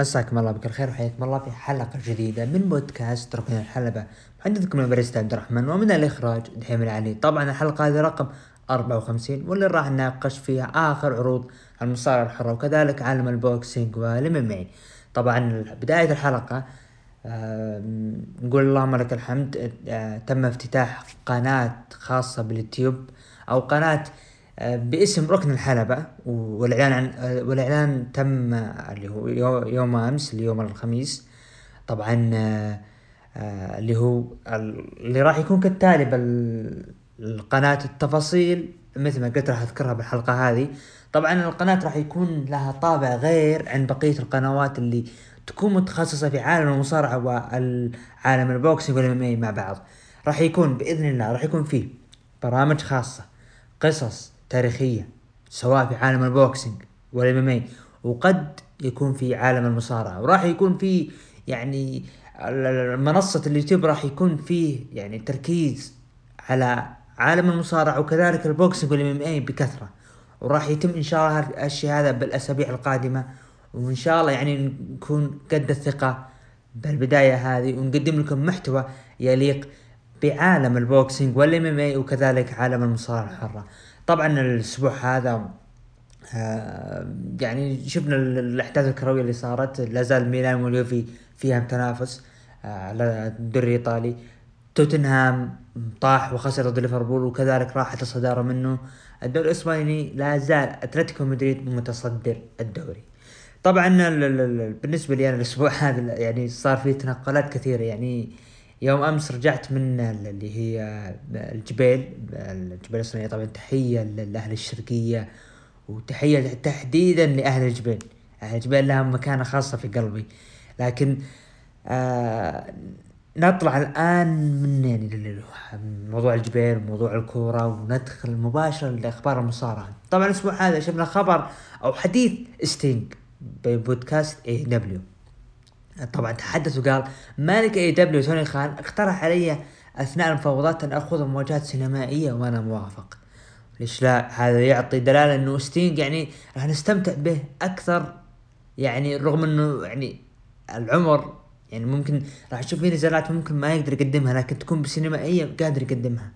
مساكم الله بكل خير وحياكم الله في حلقة جديدة من بودكاست ركن الحلبة. محدثكم البريست عبد الرحمن ومن الإخراج دحيم العلي. طبعا الحلقة هذه رقم 54 واللي راح نناقش فيها آخر عروض المصارعة الحرة وكذلك عالم ال boxing وال MMA معي طبعا بداية الحلقة آه نقول اللهم لك الحمد آه تم افتتاح قناة خاصة باليوتيوب أو قناة باسم ركن الحلبة والإعلان عن آه والإعلان تم آه اللي هو يوم أمس اليوم الخميس. طبعا اللي هو اللي راح يكون كالتالي بالقناة التفاصيل مثل ما قلت راح أذكرها بالحلقة هذه. طبعا القناة راح يكون لها طابع غير عن بقية القنوات اللي تكون متخصصة في عالم المصارعة وعالم البوكسينج والإم مع بعض. راح يكون بإذن الله راح يكون فيه برامج خاصة قصص تاريخية سواء في عالم ال boxing وال MMA وقد يكون في عالم المصارعة وراح يكون في يعني منصة اليوتيوب راح يكون فيه يعني تركيز على عالم المصارعة وكذلك ال boxing وال MMA بكثرة. وراح يتم ان شاء الله الشيء هذا بالأسابيع القادمة وإن شاء الله يعني نكون قد الثقة بالبداية هذه ونقدم لكم محتوى يليق بعالم ال boxing وال MMA وكذلك عالم المصارعة الحرة. طبعا الأسبوع هذا آه يعني شفنا الأحداث الكروية اللي صارت. لا زال ميلان واليوفي فيها تنافس آه على الدوري الإيطالي. توتنهام طاح وخسر ضد ليفربول وكذلك راحت الصدارة منه. الدوري الإسباني لا زال أتلتيكو مدريد متصدر الدوري. طبعا بالنسبة لي أنا الأسبوع هذا يعني صار فيه تنقلات كثيرة. يعني يوم أمس رجعت من اللي هي الجبيل الجبيل الصينية طبعا تحية لأهل الشرقية وتحية تحديدا لأهل الجبيل أهل الجبيل لهم مكانة خاصة في قلبي. لكن آه نطلع الآن من يعني موضوع الجبيل وموضوع الكورة وندخل مباشرة لأخبار المصارعة. طبعا الأسبوع هذا شفنا خبر أو حديث ستينج ببودكاست AEW طبعا تحدث وقال مالك AEW توني خان اقترح علي أثناء المفاوضات أن أخوض مواجهات سينمائية وأنا موافق. ليش لا؟ هذا يعطي دلالة إنه ستينج يعني راح نستمتع به أكثر يعني رغم إنه يعني العمر يعني ممكن راح تشوف في نزالات ممكن ما يقدر يقدمها لكن تكون بسينمائية قادر يقدمها.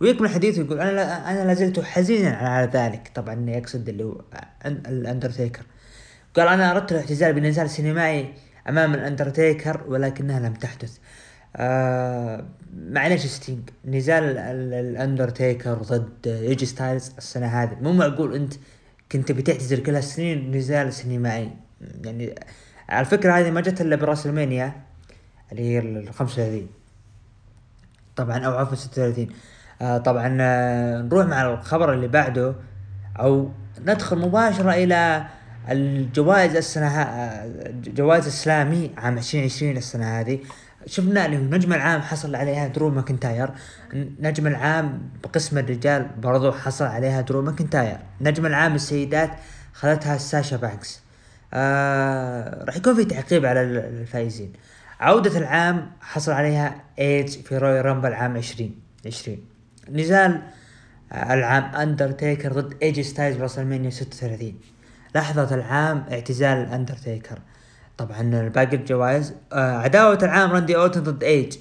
ويكمل حديثه يقول أنا لا أنا لازلت حزينا على ذلك. طبعا يقصد اللي هو الأندرتيكر. قال أنا أردت الاعتزال بنزال سينمائي أمام الأندرتيكر ولكنها لم تحدث. آه معلش ستينج. نزال الأندرتيكر ضد AJ Styles السنة هذه. مو معقول أنت كنت بتعتزل كل هالسنين نزال سينمائي. يعني على الفكرة هذه ما جت إلا ب WrestleMania اللي هي ال 35 طبعا أو عفوا 36 آه طبعا آه نروح مع الخبر اللي بعده أو ندخل مباشرة إلى الجوائز السنة جوائز Slammy عام 2020 السنة هذه. شفنا هو نجم العام حصل عليها درو ماكنتاير نجم العام بقسم الرجال برضو حصل عليها درو ماكنتاير نجم العام السيدات خذتها ساشا بانكس آه راح يكون في تعقيب على الفائزين. عودة العام حصل عليها إيج في Royal Rumble عام 20 20 نزال العام اندرتيكر ضد AJ Styles ب WrestleMania 36 لحظة العام اعتزال الأندرتيكر. طبعا باقي الجوائز آه عداوة العام راندي أوتن ضد إيج.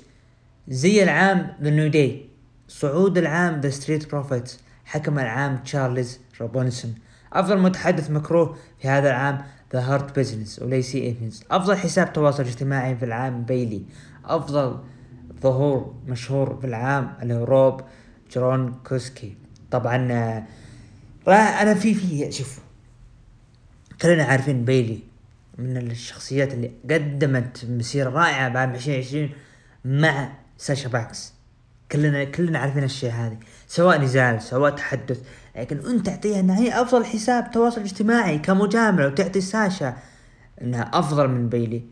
زي العام The New Day. صعود العام The Street Profits. حكم العام تشارلز روبنسون. أفضل متحدث مكروه في هذا العام The Hurt Business وليسي ايفنز أفضل حساب تواصل اجتماعي في العام بيلي. أفضل ظهور مشهور في العام اللي هو روب جرونكوسكي طبعا آه أنا في في شوف. كلنا عارفين بيلي من الشخصيات اللي قدمت مسيرة رائعة بعد 2020 مع ساشا بانكس. كلنا كلنا عارفين الشيء هذه. سواء نزال سواء تحدث لكن أنت تعطيها إنها هي أفضل حساب تواصل اجتماعي كمجاملة وتعطي ساشا إنها أفضل من بيلي.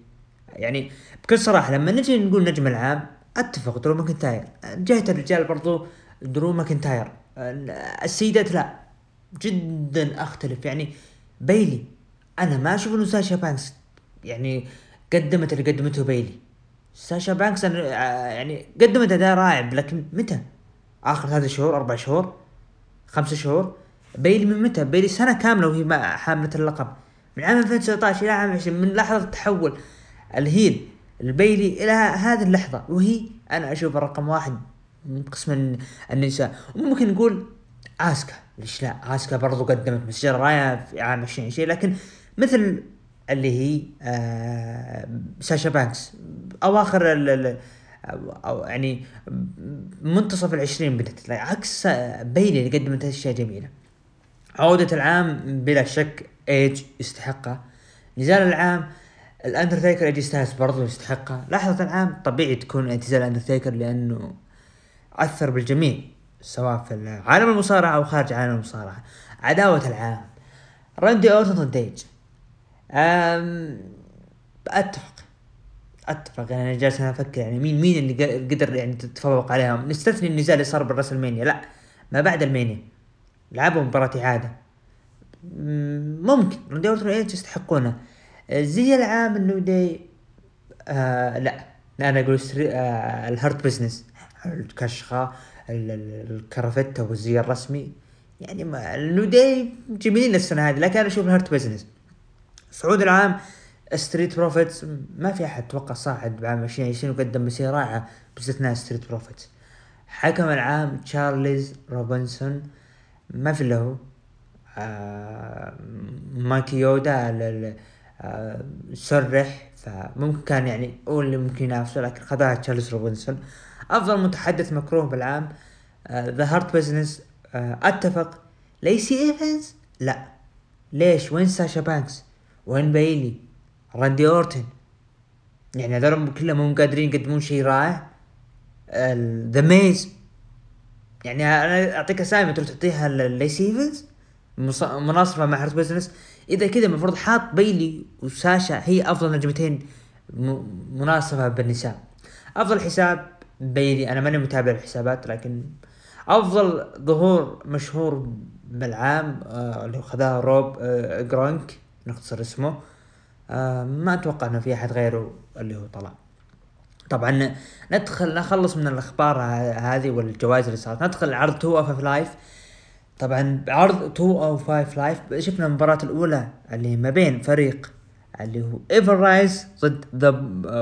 يعني بكل صراحة لما نجي نقول نجم العام أتفق درو ماكنتاير. جهة الرجال برضو درو ماكنتاير. السيدات لا جدا أختلف. يعني بيلي أنا ما أشوف إنه ساشا بانكس يعني قدمت اللي قدمته بيلي. ساشا بانكس أنا يعني قدمت أداء رائع لكن متى؟ آخر ثلاثة شهور أربع شهور خمسة شهور بيلي من متى؟ بيلي سنة كاملة وهي حاملة اللقب. من عام 2019 إلى عام 20 من لحظة التحول ال heel لبيلي إلى هذه اللحظة. وهي أنا أشوف رقم واحد من قسم النساء. وممكن نقول آسكا. ليش لا؟ آسكا برضو قدمت مسيرة رائعة في عام 2020 لكن مثل اللي هي آه ساشا بانكس. أواخر أو يعني منتصف العشرين بدت عكس بيلي اللي قدمت أشياء جميلة. عودة العام بلا شك إيج يستحقها. نزال العام الأندرتيكر إي جي ستايلز برضو يستحقها. لحظة العام طبيعي تكون اعتزال الأندرتيكر لأنه أثر بالجميع سواء في عالم المصارعة أو خارج عالم المصارعة. عداوة العام. راندي أورتون ضد إيج. أتفق. أتفق. يعني أنا جالس أفكر يعني مين مين اللي قدر يعني تتفوق عليهم؟ نستثني النزال اللي صار بال WrestleMania. لا ما بعد ال Mania. لعبوا مباراة إعادة. ممكن. راندي اورتون إيج يستحقونه زي العام New Day آه لا. أنا أقول آه ال Hurt Business. الكشخة الكرافتة والزي الرسمي. يعني New Day جميلين السنة هذه لكن أنا أشوف ال Hurt Business. صعود العام Street Profits ما في أحد توقع صاعد بعام 2020 وقدم مسيرة رائعة باستثناء Street Profits حكم العام تشارلز روبنسون ما في له. آه مايك كيودا آه سرح فممكن كان يعني هو اللي ممكن ينافسه لكن خذاها تشارلز روبنسون أفضل متحدث مكروه بالعام The Hurt Business أتفق. ليسي إيفنز؟ لا. ليش؟ وين ساشا بانكس؟ وين بيلي راندي أورتن. يعني هذول كلهم مو قادرين يقدمون شيء رائع. ذا ميز يعني أنا أعطيك أسامي تروح تعطيها ليسي ايفنز مناصفه مع Hurt Business إذا كذا المفروض حاط بيلي وساشا هي أفضل نجمتين مناصفه بالنساء. أفضل حساب بيلي. أنا ماني متابع الحسابات لكن أفضل ظهور مشهور بالعام آه اللي خذاه روب آه جرانك. نختصر اسمه. آه ما أتوقع إنه في أحد غيره اللي هو طلع. طبعا ندخل نخلص من الأخبار هذه والجوائز اللي صارت. ندخل عرض 205 Live طبعا عرض 2 أو 5 Live شفنا المباراة الأولى اللي ما بين فريق اللي هو Ever Rise ضد The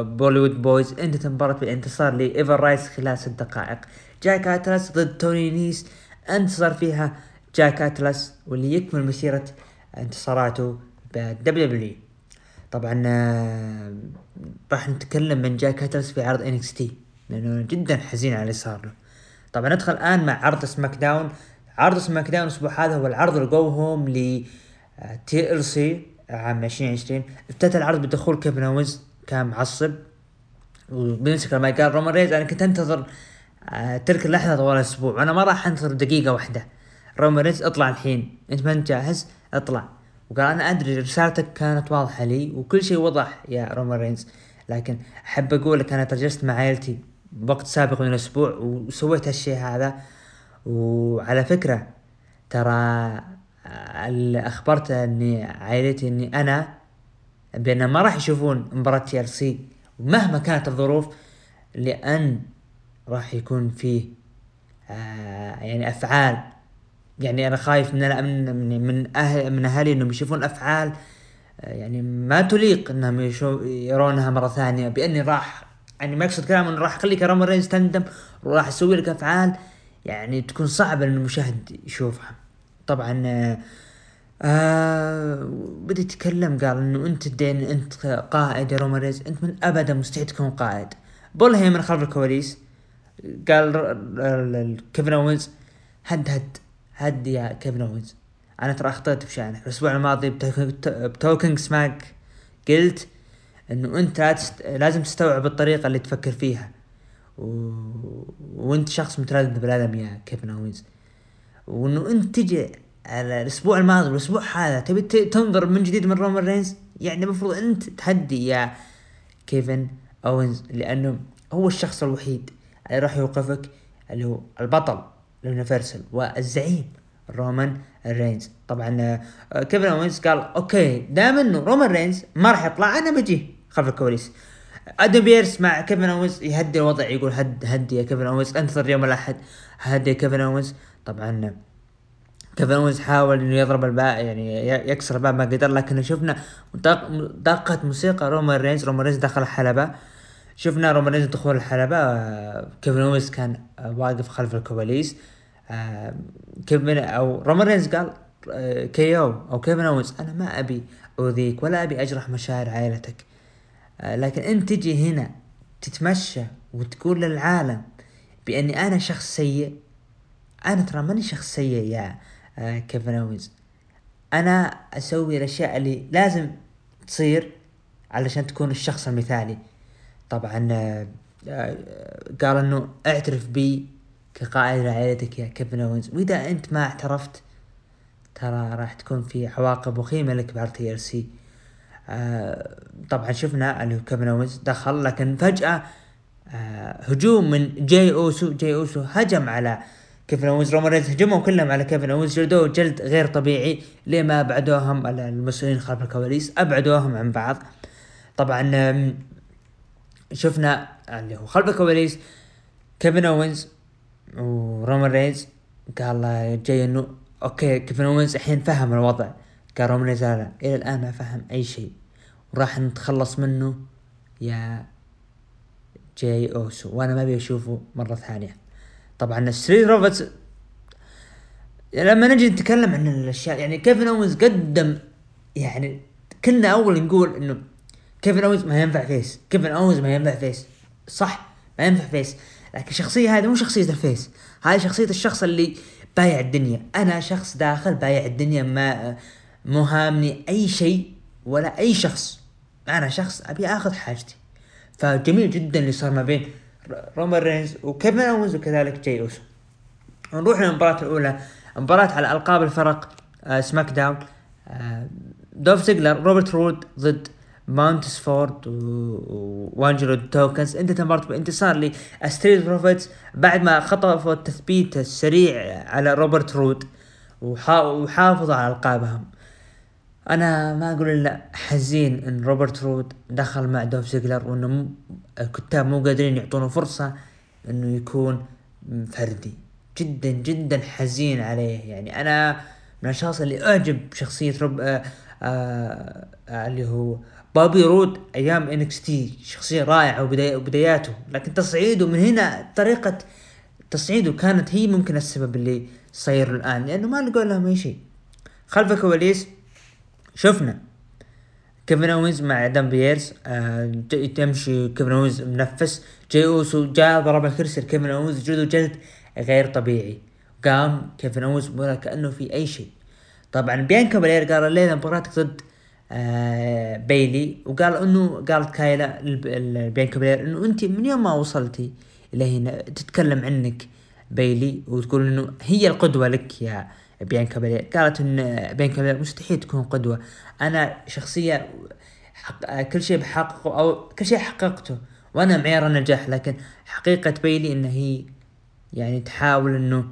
Bollywood Boyz انتهت المباراة بالانتصار ل Ever Rise خلال ست دقائق. جاك اتلس ضد توني نيس انتصر فيها جاك اتلس واللي يكمل مسيرة انتصاراته بال WW طبعا آه، راح نتكلم من جاك اتلس في عرض NXT لأنه جدا حزين على اللي صار له. طبعا ندخل الآن مع عرض SmackDown. عرض SmackDown الأسبوع هذا هو العرض ال go home ل TLC عام 2020 افتتح العرض بدخول كيفن أوينز كان معصب. وبيمسك المايك قال رومان رينز أنا كنت أنتظر آه، تلك اللحظة طوال الأسبوع وأنا ما راح أنتظر دقيقة واحدة. رومان رينز اطلع الحين. أنت ما أنت جاهز؟ اطلع. وقال أنا أدري رسالتك كانت واضحة لي وكل شيء وضح يا رومان رينز لكن أحب أقول لك أنا جلست مع عائلتي بوقت سابق من الأسبوع وسويت هالشيء هذا. وعلى فكرة ترى أخبرت إني عائلتي إني أنا بان ما راح يشوفون مباراة TLC مهما كانت الظروف لأن راح يكون فيه آه يعني أفعال يعني أنا خايف من من من من أهل من أهلي إنهم يشوفون أفعال آه يعني ما تليق إنهم يرونها مرة ثانية بأني راح يعني ما يقصد كلام إنه راح اخليك رومان رينز تندم وراح أسوي لك أفعال يعني تكون صعبة إن المشاهد يشوفها. طبعا آه, آه بدي يتكلم قال إنه أنت الدين أنت قائد يا رومان رينز أنت من ابدا مستحيل تكون قائد. بول من خلف الكواليس قال كيفن أوينز هد. هد هد يا كيفن أوينز. أنا ترى اخطيت بشانك الأسبوع الماضي ب Talking Smack قلت إنه أنت لازم تستوعب الطريقة اللي تفكر فيها. و... وأنت شخص متردد بالالم يا كيفن أوينز. وإنه أنت تجي على الأسبوع الماضي والأسبوع هذا تبي تنظر من جديد من رومان رينز؟ يعني المفروض أنت تهدي يا كيفن أوينز لأنه هو الشخص الوحيد اللي راح يوقفك اللي هو البطل. ال Universal والزعيم رومان رينز. طبعا آه، كيفن اوينز قال okay دام إنه رومان رينز ما راح يطلع أنا بجي خلف الكواليس. آدم بيرس مع كيفن اوينز يهدي الوضع يقول هد هدي يا كيفن اوينز انتظر يوم الأحد هدي يا كيفن اوينز طبعا كيفن اونز حاول إنه يضرب الباب يعني يكسر الباب ما قدر لكن شفنا دقة موسيقى رومان رينز رومان رينز دخل الحلبة. شفنا رومان رينز دخول الحلبة كيفن اونز كان واقف خلف الكواليس. كيفن أو رومان رينز قال KO أو كيفن اونز أنا ما أبي أؤذيك ولا أبي أجرح مشاعر عائلتك. لكن أنت تجي هنا تتمشى وتقول للعالم بأني أنا شخص سيء. أنا ترى ماني شخص سيء يا آه، كيفن أوينز. أنا أسوي الأشياء اللي لازم تصير علشان تكون الشخص المثالي. طبعا آه، آه، قال إنه اعترف بي كقائد لعائلتك يا كيفن أوينز. وإذا أنت ما اعترفت ترى راح تكون في عواقب وخيمة لك بعد TLC. طبعا شفنا هو كيفن أوينز دخل لكن فجأة هجوم من جاي أوسو جاي أوسو هجم على كيفن اونز رومان رينز هجموا كلهم على كيفن اونز جلدوه جلد غير طبيعي لما ابعدوهم المسؤولين خلف الكواليس أبعدوهم عن بعض. طبعا شفنا اللي هو خلف الكواليس كيفن أوينز ورومان رينز. قال جاي إنه okay كيفن أوينز الحين فهم الوضع. قال رومان رينز لا إلى الآن ما فهم أي شيء. وراح نتخلص منه يا جاي أوسو وأنا ما أبي أشوفه مرة ثانية. طبعا ستريت بروفيتس لما نجي نتكلم عن الأشياء يعني كيفن اونز قدم يعني كنا أول نقول إنه كيفن اونز ما ينفع face كيفن اونز ما ينفع face صح ما ينفع face لكن الشخصية هذه مو شخصية ال face. هذه شخصية الشخص اللي بايع الدنيا. أنا شخص داخل بايع الدنيا ما مو هامني أي شيء ولا أي شخص. أنا شخص أبي آخذ حاجتي. فجميل جدا اللي صار ما بين رومان رينز وكيفن اونز وكذلك جاي أوسو. نروح للمباراة الأولى. مباراة على ألقاب الفرق آه سماك داون. آه دولف زيجلر روبرت رود ضد مونتيز فورد وانجلو دوكينز انتهت المباراة بانتصار لستريت بروفيتس بعد ما خطفوا التثبيت السريع على روبرت رود وحافظوا على ألقابهم أنا ما أقول الا حزين ان روبرت رود دخل مع دولف زيجلر وانه الكتاب مو قادرين يعطونه فرصة انه يكون فردي جدا جدا حزين عليه يعني أنا من الاشخاص اللي اعجب بشخصية آآ آه، آه، اللي هو بابي رود أيام NXT شخصية رائعة وبداياته. لكن تصعيده من هنا طريقة تصعيده كانت هي ممكن السبب اللي صاير الآن لأنه ما نقول لهم أي شيء. خلف الكواليس شفنا. كيفن أوينز مع آدم بيرس آه تمشي كيفن أوينز منفس. جاي أوسو جاء ضرب الكرسي كيفن أوينز جلده جلد غير طبيعي. قام كيفن أوينز ولا كأنه في أي شيء. طبعا بيانكا بالير قال الليلة مباراتك ضد بيلي وقال إنه قالت كايلا بيانكا بالير إنه أنت من يوم ما وصلتي إلى هنا تتكلم عنك بيلي وتقول إنه هي القدوة لك يا بيانكا بالير قالت إن بيانكا بالير مستحيل تكون قدوة. أنا شخصية حق كل شيء بحققه أو كل شيء حققته وأنا معيار النجاح لكن حقيقة بيلي إن هي يعني تحاول إنه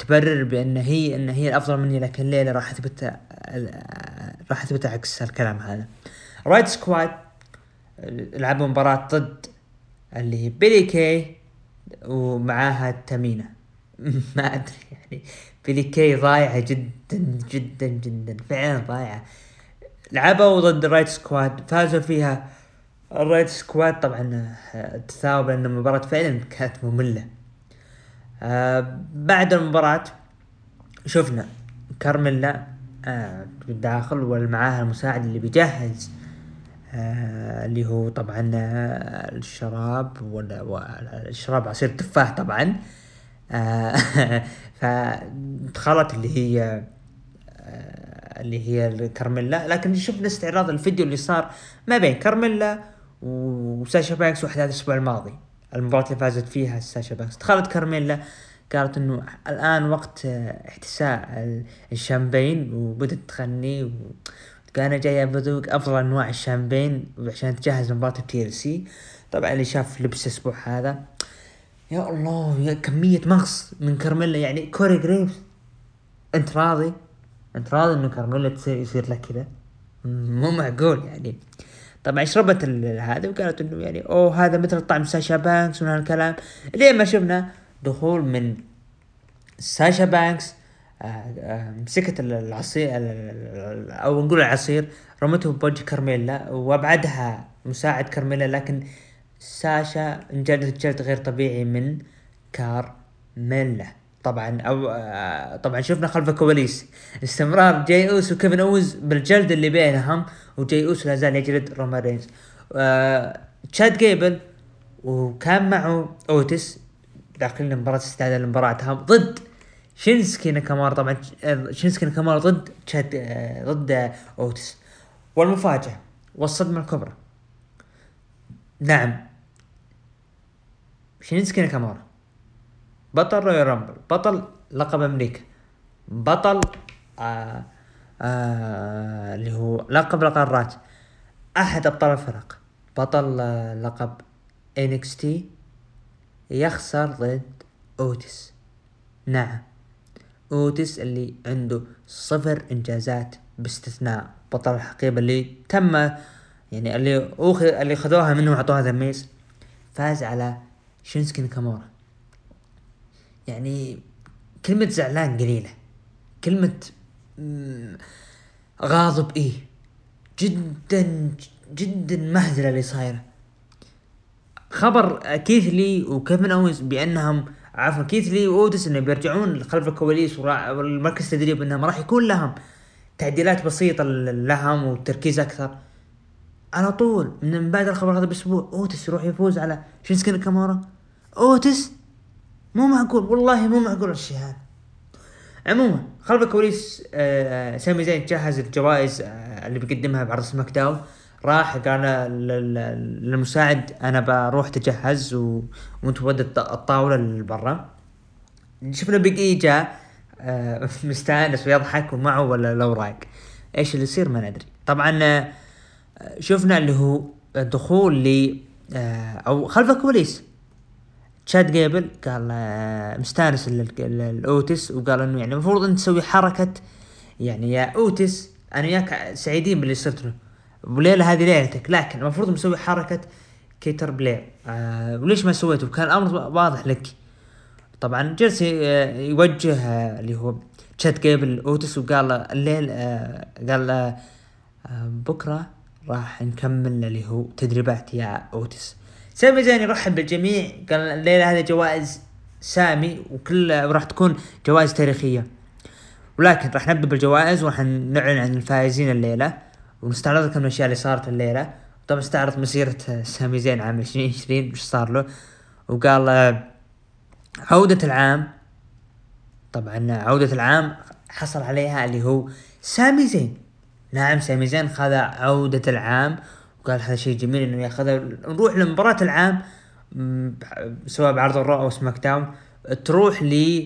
تبرر بأن هي أن هي الأفضل مني لكن الليلة راح اثبت راح اثبت عكس الكلام هذا. رايوت سكواد لعبوا مباراة ضد اللي هي بيلي كي ومعاها تامينا ما أدري يعني. بيلي كي ضايعة جدا جدا جدا. فعلا ضايعة. لعبوا ضد الرايوت سكواد فازوا فيها الرايوت سكواد طبعا تثاوب لأن المباراة فعلا كانت مملة. آه بعد المباراة شفنا كارميلا آه بالداخل ومعاها المساعد اللي بيجهز آه اللي هو طبعا الشراب ولا الشراب عصير تفاح طبعا. فدخلت اللي هي اللي هي كارميلا. لكن شفنا استعراض الفيديو اللي صار ما بين كارميلا وساشا بانكس وأحداث الأسبوع الماضي. المباراة اللي فازت فيها ساشا بانكس دخلت كارميلا قالت إنه الآن وقت احتساء الشامبين وبدت تغني أنا جاي بذوق أفضل أنواع الشامبين عشان تجهز مباراة ال TLC طبعا اللي شاف لبس الأسبوع هذا يا الله يا كمية مغص من كارميلا. يعني كوري جريفز أنت راضي؟ أنت راضي انه كارميلا تصير يصير لك كذا مو معقول يعني. طبعا شربت هذا؟ وقالت إنه يعني أوه هذا مثل طعم ساشا بانكس من هالكلام لين ما شفنا دخول من ساشا بانكس آه، مسكت العصير أو نقول العصير رمته بوجه كارميلا وأبعدها مساعد كارميلا لكن ساشا انجلد جلد غير طبيعي من كارميلا. طبعا أو آه، طبعا شفنا خلف الكواليس. استمرار جاي أوسو وكيفن أونز بالجلد اللي بينهم وجاي أوسو لا زال يجلد رومان رينز. تشاد جيبل وكان معه اوتس داخل المباراة استعداد لمباراتهم ضد شينسكي ناكامورا طبعا شينسكي ناكامورا ضد تشاد ضد اوتس والمفاجأة والصدمة الكبرى. نعم شينسكي ناكامورا بطل Royal Rumble بطل لقب أمريكا بطل آه آه اللي هو لقب القارات أحد أبطال الفرق. بطل آه لقب NXT يخسر ضد اوتس نعم اوتس اللي عنده صفر إنجازات باستثناء بطل الحقيبة اللي تم يعني اللي أخذ اللي خذوها منه وعطوها ذا ميز فاز على شينسكي ناكامورا. يعني كلمة زعلان قليلة. كلمة غاضب إيه. جدا جدا مهزلة اللي صايرة. خبر كيث لي وكيفن اونز بأنهم عفوا كيث لي واوتس إنه بيرجعون خلف الكواليس والمركز التدريب انهم راح يكون لهم تعديلات بسيطة لهم وتركيز أكثر. على طول من بعد الخبر هذا بأسبوع اوتس يروح يفوز على شينسكي ناكامورا اوتس مو معقول والله مو معقول الشيء هذا عموما خلف الكواليس آه سامي زين جهز الجوائز آه اللي بيقدمها بعرض SmackDown راح قال للمساعد أنا بروح تجهز. وانت ود الطاولة لبرا. شفنا Big E جاء آه مستانس ويضحك ومعه ولا لو رايق. إيش اللي يصير ما ندري. طبعا شفنا اللي هو دخول ل أو خلف الكواليس. تشاد جيبل قال آه، مستانس لاوتس وقال إنه يعني المفروض إنت تسوي حركة يعني يا اوتس أنا وياك سعيدين باللي صرت له وليله هذه ليلتك لكن المفروض مسوي حركة caterpillar آه وليش ما سويته؟ كان الأمر واضح لك. طبعا جلس آه، يوجه آه، اللي هو تشاد جيبل اوتس وقال الليل آه قال آه بكرة راح نكمل اللي هو تدريبات يا اوتس سامي زين يرحب بالجميع. قال الليلة هذه جوائز سامي وكل راح تكون جوائز تاريخية. ولكن راح نبدأ بالجوائز وراح نعلن عن الفائزين الليلة ونستعرض لكم الأشياء اللي صارت الليلة. طبعا استعرض مسيرة سامي زين عام 2020 وش صار له؟ وقال عودة العام. طبعا عودة العام حصل عليها اللي هو سامي زين. نعم سامي زين خذ عودة العام وقال هذا شيء جميل إنه ياخذها. نروح لمباراة العام سواء بعرض ال Raw أو SmackDown تروح ل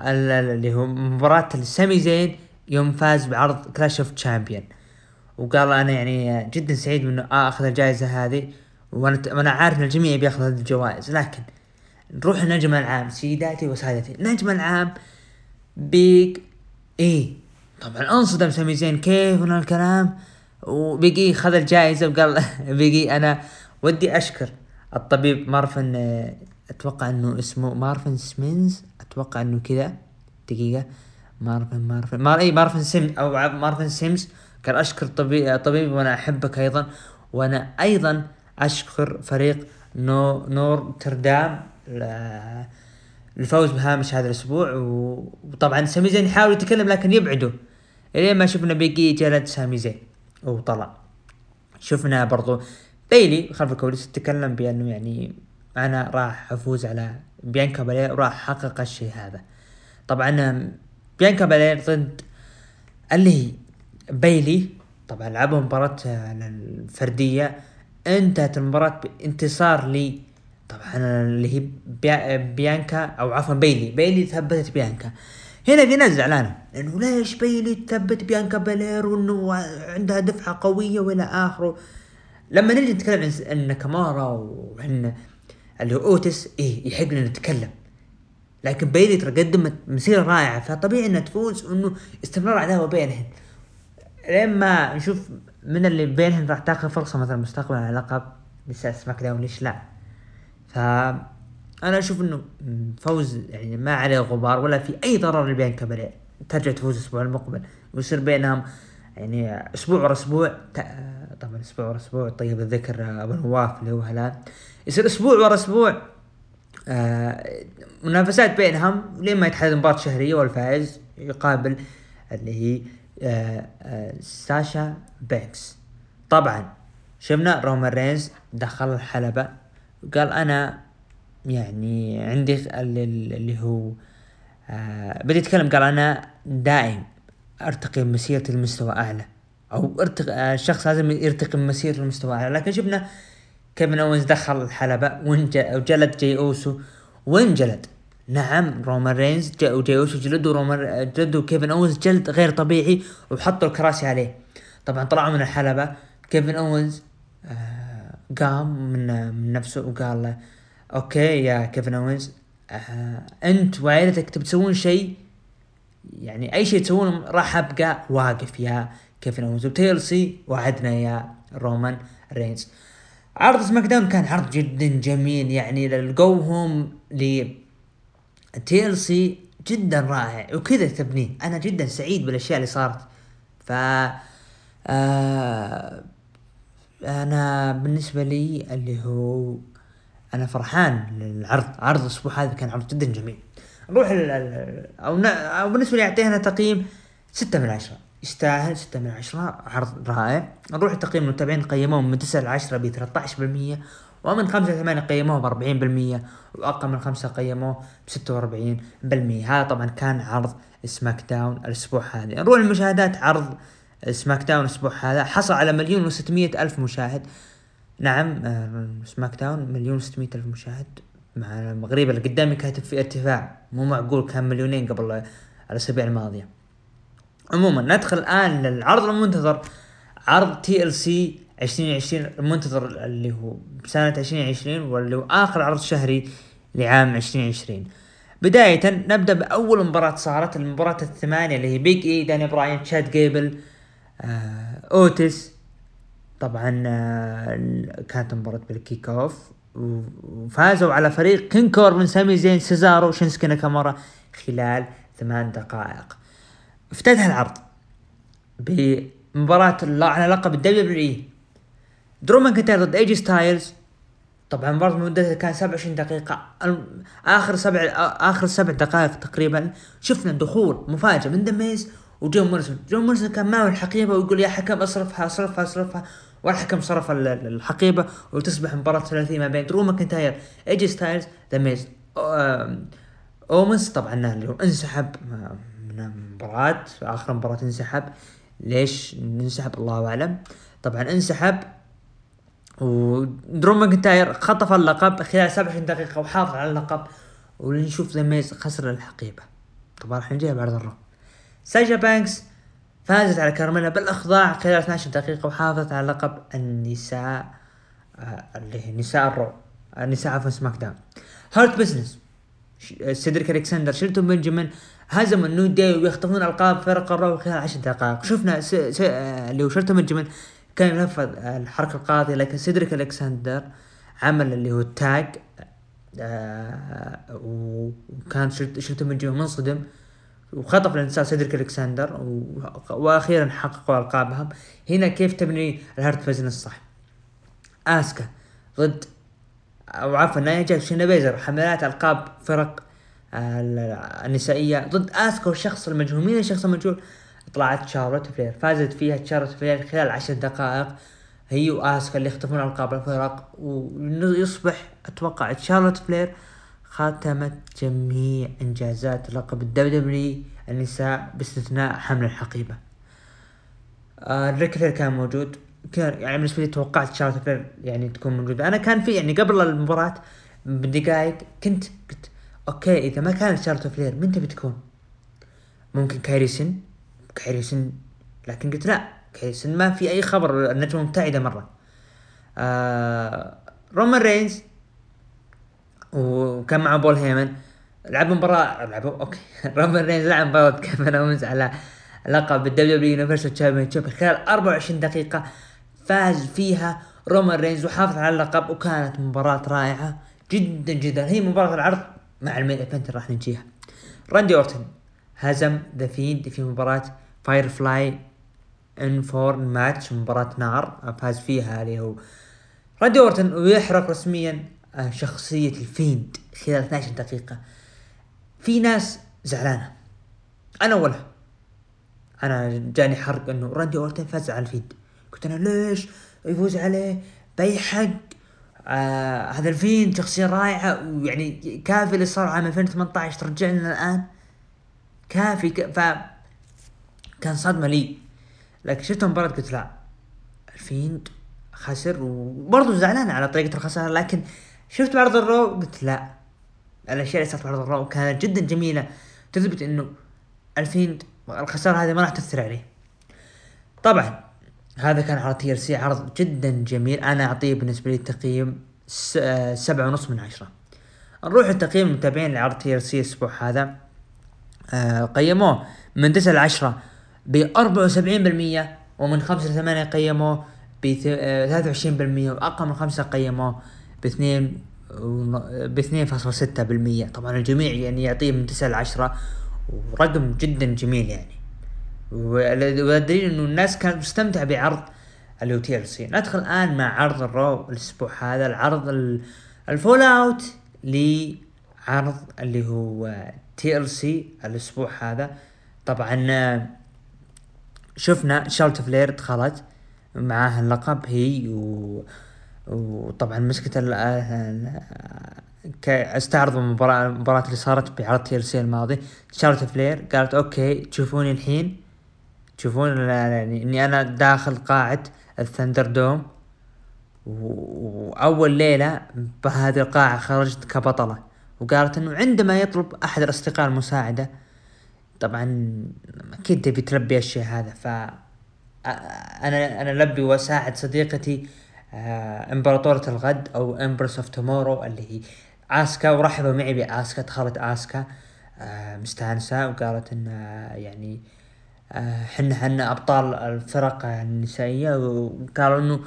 اللي هو مباراة سامي زين يوم فاز بعرض Clash of Champions وقال أنا يعني جدا سعيد من أخذ الجائزة هذه وأنا عارف إن الجميع بياخذ هذه الجوائز. لكن نروح النجم العام سيداتي وسادتي. النجم العام Big E طبعا أنصدم سامي زين كيف من الكلام؟ و Big E خذ الجائزة وقال Big E أنا ودي أشكر الطبيب مارفن أتوقع إنه اسمه مارفن سمينز أتوقع إنه كذا دقيقة. مارفن مارفن مار اي مارفن سيم أو مارفن سيمز. قال أشكر طبيب طبيبي وأنا أحبك أيضا. وأنا أيضا أشكر فريق نو Notre Dame الفوز بهامش هذا الأسبوع. وطبعا سامي زين يحاول يتكلم لكن يبعده. الين ما شفنا Big E جلد سامي زين. وطلع. شفنا برضو بيلي خلف الكواليس تكلم بأنه يعني أنا راح أفوز على بيانكا بالير وراح أحقق الشيء هذا. طبعا بيانكا بالير ضد اللي بيلي. طبعا لعبوا مباراة الفردية انتهت المباراة بانتصار لي طبعا اللي هي بيانكا أو عفوا بيلي. بيلي ثبتت بيانكا. هنا في ناس زعلانه انه ليش بيلي تثبت بيانكا بالير وإنه عندها دفعة قوية وإلى آخره؟ لما نجي نتكلم عن ناكامورا وعن اللي هو أوتس إيه يحق لنا نتكلم. لكن بيلي ترى قدمت مسيرة رائعة فطبيعي إنها تفوز وإنه استمرار عداوه بينهن لين ما نشوف من اللي بينهن راح تاخذ فرصة مثلا مستقبلا على لقب نساء SmackDown ليش لا؟ ف أنا أشوف إنه فوز يعني ما عليه غبار ولا في أي ضرر لبيانكا بالير ترجع تفوز الأسبوع المقبل. ويصير بينهم يعني أسبوع ورا أسبوع. طبعا أسبوع ورا أسبوع. طيب الذكر أبو نواف اللي هو هلال. يصير أسبوع ورا أسبوع. آه منافسات بينهم لين ما يتحدد مباراة شهرية والفائز يقابل اللي هي آه آه ساشا بيكس طبعا شفنا رومان رينز دخل الحلبة. وقال أنا يعني عندي اللي هو آه بدي يتكلم قال أنا دائم أرتقي بمسيرتي لمستوى أعلى أو ارتقي آه الشخص لازم يرتقي بمسيرته لمستوى أعلى. لكن شفنا كيفن اونز دخل الحلبة وجلد جي أوسو. وانجلد نعم رومان رينز وجي أوسو جلدوا رومان جلدوا كيفن اونز جلد غير طبيعي وحطوا الكراسي عليه. طبعا طلعوا من الحلبة كيفن اونز آه قام من من نفسه وقال له okay يا كيفن اونز آه أنت وعائلتك تبي تسوون شيء؟ يعني أي شيء تسوونه راح أبقى واقف يا كيفن اونز و TLC موعدنا يا رومان رينز. عرض SmackDown كان عرض جدا جميل. يعني ال go home ل TLC جدا رائع. وكذا تبنيه. أنا جدا سعيد بالأشياء اللي صارت. ف آه أنا بالنسبة لي اللي هو أنا فرحان للعرض. عرض الأسبوع هذا كان عرض جدا جميل. نروح أو أو بالنسبة لي أعطيها تقييم ستة من عشرة. يستاهل ستة من عشرة عرض رائع. نروح لتقييم المتابعين قيموه من تسعة لعشرة ب 13% ومن خمسة لثمانية قيموه بأربعين بالمية وأقل من خمسة قيموه بستة وأربعين بالمية. هذا طبعا كان عرض SmackDown الأسبوع هذا. نروح للمشاهدات عرض SmackDown الأسبوع هذا. حصل على مليون وستمية ألف مشاهد. نعم SmackDown مليون وستمية ألف مشاهد. مع المغرب اللي قدامي كاتب في ارتفاع مو معقول كان مليونين قبل الأسابيع الماضية. عموما ندخل الآن للعرض المنتظر عرض TLC 2020 المنتظر اللي هو بسنة 2020 واللي هو آخر عرض شهري لعام 2020 بداية نبدأ بأول مباراة صارت المباراة الثمانية اللي هي بيج اي داني براين تشاد جيبل آه اوتيس طبعا آه كانت مباراة بال kick off وفازوا على فريق كين كوربن سامي زين سيزارو شينسكي ناكامورا خلال ثمان دقائق. افتتح العرض بمباراة على لقب ال WWE. درو ماكنتاير ضد ايجي ستايلز طبعا المباراة مدتها كان 27 دقيقة. آخر سبع آخر سبع دقائق تقريبا شفنا دخول مفاجئ من ذا ميز وجون مورسون جون مورسون كان معه الحقيبة ويقول يا حكم اصرفها اصرفها اصرفها. والحكم صرف الحقيبة وتصبح مباراة ثلاثية ما بين درو ماكنتاير ايجي ستايلز ذا ميز اومس طبعا اللي هو انسحب من المباراة آخر مباراة انسحب. ليش انسحب؟ الله أعلم. طبعا انسحب ودرو ماكنتاير خطف اللقب خلال 27 دقيقة وحافظ على اللقب ونشوف ذا ميز خسر الحقيبة. طبعا راح نجيها بعد ال Raw ساشا بانكس فازت على كارميلا بالأخضاع خلال 12 دقيقة وحافظت على لقب النساء آه اللي هي نساء ال Raw النساء عفوا SmackDown Hurt Business سيدريك الكسندر شيلتون بنجامين هزم ال New Day ويخطفون ألقاب فرق ال Raw خلال عشر دقائق. شفنا. س... اللي هو شيلتون بنجامين كان ينفذ الحركة القاضية لكن سيدريك الكسندر عمل اللي هو ال tag آه وكان شيلتون بنجامين منصدم. وخطف الإنسان سيدريك ألكسندر. وأخيرا حققوا ألقابهم. هنا كيف تبني ال Hurt Business صح آسكا ضد أو عفوا نايا جاكس شاينا بيزلر حاملات ألقاب فرق النسائية ضد آسكا والشخص المجهول. مين الشخص المجهول؟ طلعت شارلوت فلير. فازت فيها شارلوت فلير خلال عشر دقائق. هي وآسكا اللي يخطفون ألقاب الفرق ويصبح أتوقع شارلوت فلير ختمت جميع إنجازات لقب الدبليو النساء باستثناء حمل الحقيبة. آه ريك كان موجود. كان يعني بالنسبة لي توقعت شارلوت فلير يعني تكون موجودة. أنا كان في يعني قبل المباراة بدقائق كنت قلت okay إذا ما كانت شارلوت فلير من تبي تكون؟ ممكن كايري سين كايري سين لكن قلت لا. كايري سين ما في أي خبر النجمة مبتعدة مرة. آه رومان رينز وكان معه بول هيمن. لعبوا مباراة لعبوا okay. رومان رينز لعب مباراة كيفن اونز على لقب ال WWE Universal Championship خلال 24 دقيقة فاز فيها رومان رينز وحافظ على اللقب وكانت مباراة رائعة جدا جدا. هي مباراة العرض مع ال main event راح نجيها راندي أورتن هزم ذا فيند في مباراة Firefly Inferno match مباراة نار فاز فيها اللي هو. راندي أورتن ويحرق رسميا شخصية الفيند خلال 12 دقيقة. في ناس زعلانة. أنا اولها أنا جاني حرق إنه راندي أورتن فاز على الفيند. قلت أنا ليش يفوز عليه؟ بأي حق؟ آه هذا الفيند شخصية رائعة ويعني كافي اللي صار عام 2018 ترجعنا الآن؟ كافي. ك... ف كان صدمة لي. لكن شفت المباراة قلت لا. الفيند خسر وبرضه زعلان على طريقة الخسارة لكن شفت بعرض ال Raw قلت لا. الأشياء اللي صارت بعرض ال Raw كانت جدا جميلة. تثبت إنه الفيند الخسارة هذه ما راح تأثر عليه. طبعا هذا كان عرض TLC عرض جدا جميل. أنا أعطيه بالنسبة لي تقييم سبعة ونص من عشرة. نروح التقييم المتابعين لعرض TLC الأسبوع هذا. آه قيموه من تسعة لعشرة بأربعة وسبعين بالمية ومن خمسة لثمانية قيموه بثلاثة وعشرين بالمية وأقل من خمسة قيموه باثنين باثنين فاصلة ستة بالمية. طبعا الجميع يعني يعطيه من تسعة لعشرة ورقم جدا جميل يعني. والدليل إنه الناس كانت مستمتعة بعرض اللي هو TLC ندخل الآن مع عرض ال Raw الأسبوع هذا العرض ال fallout لعرض اللي هو TLC الأسبوع هذا. طبعا شفنا شارلت فلير دخلت معاها اللقب هي و وطبعا مسكت ال استعرضوا المباراة المباراة اللي صارت بعرض TLC الماضي. شارلت فلير قالت OK تشوفوني الحين. تشوفون يعني إني أنا داخل قاعة ال ThunderDome. وأول ليلة بهذه القاعة خرجت كبطلة. وقالت إنه عندما يطلب أحد الأصدقاء المساعدة طبعا أكيد تبي تلبي الشيء هذا. ف أنا أنا ألبي وأساعد صديقتي آه امبراطورة الغد أو Empress of Tomorrow اللي هي آسكا ورحبوا معي بآسكا دخلت آسكا آه مستانسة وقالت إن يعني آه حنا حنا أبطال الفرق النسائية وقالوا إنه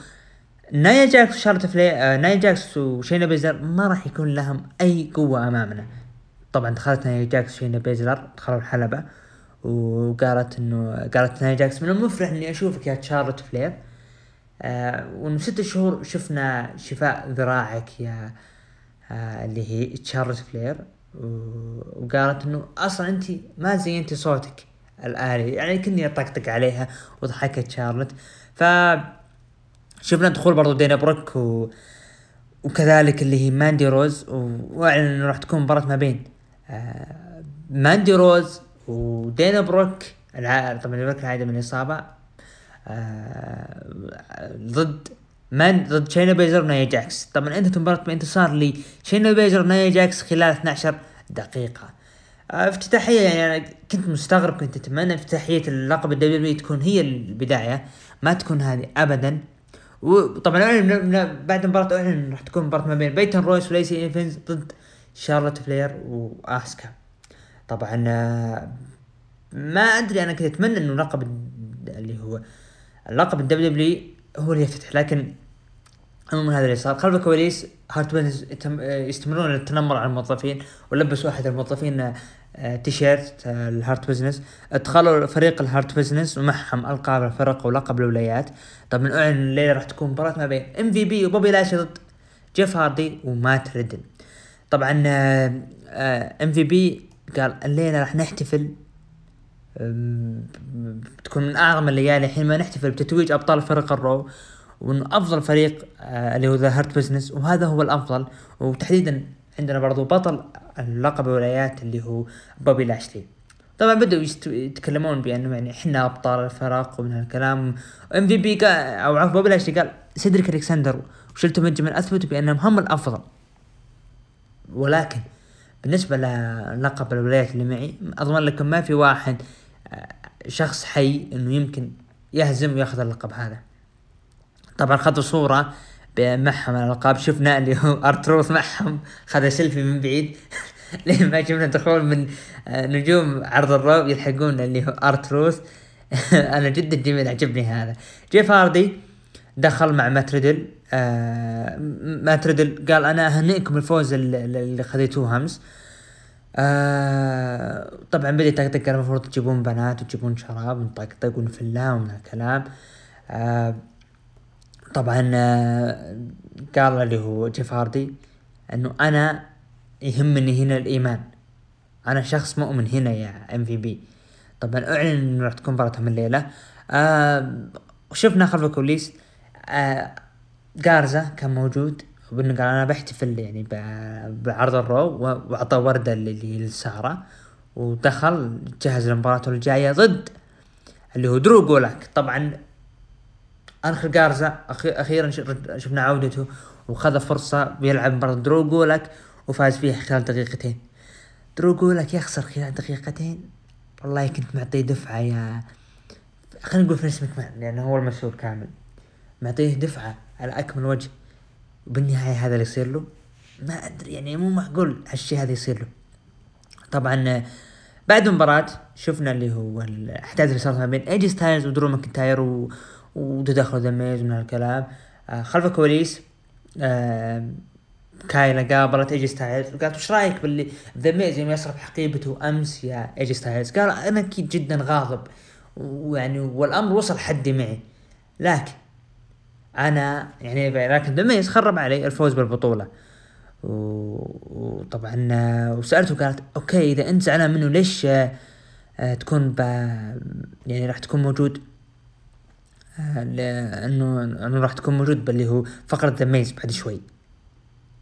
نايا جاكس وشارلت فلي آه نايا جاكس وشينا بيزلر ما راح يكون لهم أي قوة أمامنا. طبعا دخلت نايا جاكس وشينا بيزلر دخلوا الحلبة وقالت إنه قالت نايا جاكس من المفرح إني أشوفك يا شارلوت فلير آه وانه ست شهور شفنا شفاء ذراعك يا آه اللي هي تشارلوت فلير. وقالت إنه أصلا انت ما زينتي صوتك الآلي يعني كني أطقطق عليها وضحكت شارلوت ف شفنا دخول برضو دانا بروك و... وكذلك اللي هي ماندي روز وأعلن إنه راح تكون مباراة ما بين آه ماندي روز ودانا بروك الع... طبعا بروك العائدة من الإصابة ضد مان ضد شينا بيزلر ونايا جاكس. طبعا انتهت المباراة بانتصار لشينا بيزلر ونايا جاكس خلال 12 دقيقة. آه افتتاحية يعني أنا كنت مستغرب كنت أتمنى افتتاحية اللقب ال W تكون هي البداية ما تكون هذه ابدا. وطبعا أعلن بعد المباراة أعلن راح تكون مباراة ما بين بيتون رويس وليسي إيفنز ضد شارلوت فلير وآسكا. طبعا آه، ما أدري أنا كنت أتمنى إنه لقب اللي هو اللقب ال WW هو اللي يفتتح لكن عموما هذا اللي صار. خلف الكواليس Hurt Business يستمرون التنمر على الموظفين ولبسوا أحد الموظفين آه، تيشيرت آه، ال Hurt Business. ادخلوا فريق ال Hurt Business ومعهم ألقاب الفرق ولقب الولايات. طبعا أعلن الليلة راح تكون مباراة ما بين MVP وبوبي لاشلي ضد جيف هاردي ومات ريدل طبعا MVP قال الليلة راح نحتفل بتكون من أعظم الليالي حينما نحتفل بتتويج أبطال فرق ال Raw وانه أفضل فريق آه، اللي هو The Hurt Business وهذا هو الأفضل وتحديدا عندنا برضو بطل اللقب الولايات اللي هو بوبي لاشلي طبعا بدأوا يتكلمون بأنه يعني إحنا أبطال الفرق ومن هالكلام. MVP أو عفوا بوبي لاشلي قال سيدريك الكسندر وشيلتون بنجمن اثبتوا بأنهم هم الأفضل. ولكن بالنسبة للقب الولايات اللي معي اضمن لكم ما في واحد شخص حي إنه يمكن يهزم وياخذ اللقب هذا. طبعا خذوا صورة معهم الالقاب شفنا اللي هو آر تروث معهم خذ سيلفي من بعيد. لين ما شفنا دخول من آه، نجوم عرض ال Raw يلحقون اللي هو آر تروث أنا جدا جميل عجبني هذا. جيف هاردي دخل مع مات ريدل آه مات ريدل قال أنا أهنئكم الفوز اللي خذيتوه أمس. آه طبعا بدي يطقطق المفروض تجيبون بنات وتجيبون شراب ونطقطق ونفلها ومن هالكلام. آه طبعا آه قال اللي هو جيف هاردي إنه أنا يهمني هنا الإيمان. أنا شخص مؤمن هنا يا MVP. طبعا أعلن إنه راح تكون مباراتهم الليلة. آه شفنا خلف الكواليس آه جارزا كان موجود. وانه قال أنا بحتفل يعني بعرض ال Raw وأعطى وردة لسارة ودخل جهز لمباراته الجاية ضد اللي هو درو جولاك طبعا انخل جارزا أخيرا شفنا عودته وخذ فرصة بيلعب مباراة درو جولاك وفاز فيها خلال دقيقتين. درو جولاك يخسر خلال دقيقتين؟ والله كنت معطيه دفعة يا خلينا نقول فينس مكمان لأنه هو المسؤول كامل. معطيه دفعة على أكمل وجه. وبالنهاية هذا اللي يصير له. ما أدري يعني مو معقول هالشي هذا يصير له. طبعا بعد المباراة شفنا اللي هو الأحداث اللي صارت ما بين ايجي ستايلز ودرو ماكنتاير و... وتدخل The Miz من هالكلام. آه خلف الكواليس آه كايلا قابلت ايجي ستايلز وقالت وش رأيك باللي The Miz يوم يصرف حقيبته أمس يا ايجي ستايلز قال أنا أكيد جدا غاضب. ويعني والأمر وصل حدي معي. لكن أنا يعني لكن The Miz خرب علي الفوز بالبطولة. وطبعا وسألته قالت OK إذا أنت زعلان منه ليش آه، تكون ب يعني راح تكون موجود؟ آه، لأنه أنه راح تكون موجود باللي هو فقرة ذا بعد شوي.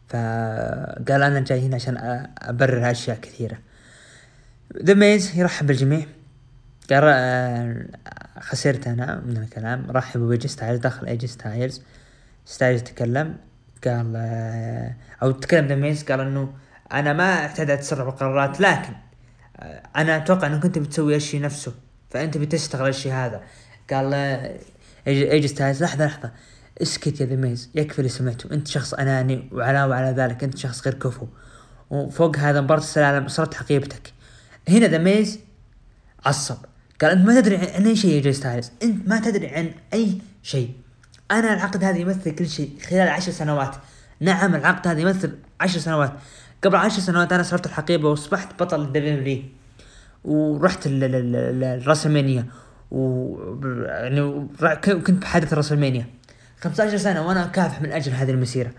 فقال أنا جاي هنا عشان أبرر اشياء كثيرة. ذا يرحب بالجميع. قال آه، خسرت أنا من الكلام. رحب بايجي ستايلز دخل ايجي ستايلز ستايلز تكلم قال آه، أو تكلم ذا ميز قال إنه أنا ما اعتاد أتسرع بالقرارات لكن أنا أتوقع انك انت بتسوي الشيء نفسه فأنت بتشتغل الشيء هذا. قال ايجي ستايلز لحظة لحظة. اسكت يا ذا ميز يكفي اللي سمعته. أنت شخص أناني وعلاوه على ذلك أنت شخص غير كفو. وفوق هذا مباراة السلالم خسرت حقيبتك. هنا ذا ميز عصب. قال أنت ما تدري عن أي شيء يا ايجي ستايلز أنت ما تدري عن أي شيء. أنا العقد هذا يمثل كل شيء خلال عشر سنوات. نعم العقد هذا يمثل عشر سنوات. قبل عشر سنوات أنا صرفت الحقيبة واصبحت بطل ال W ورحت الراسلمانيا و يعني كنت بحادث راسلمانيا. 15 سنة وأنا كافح من أجل هذه المسيرة.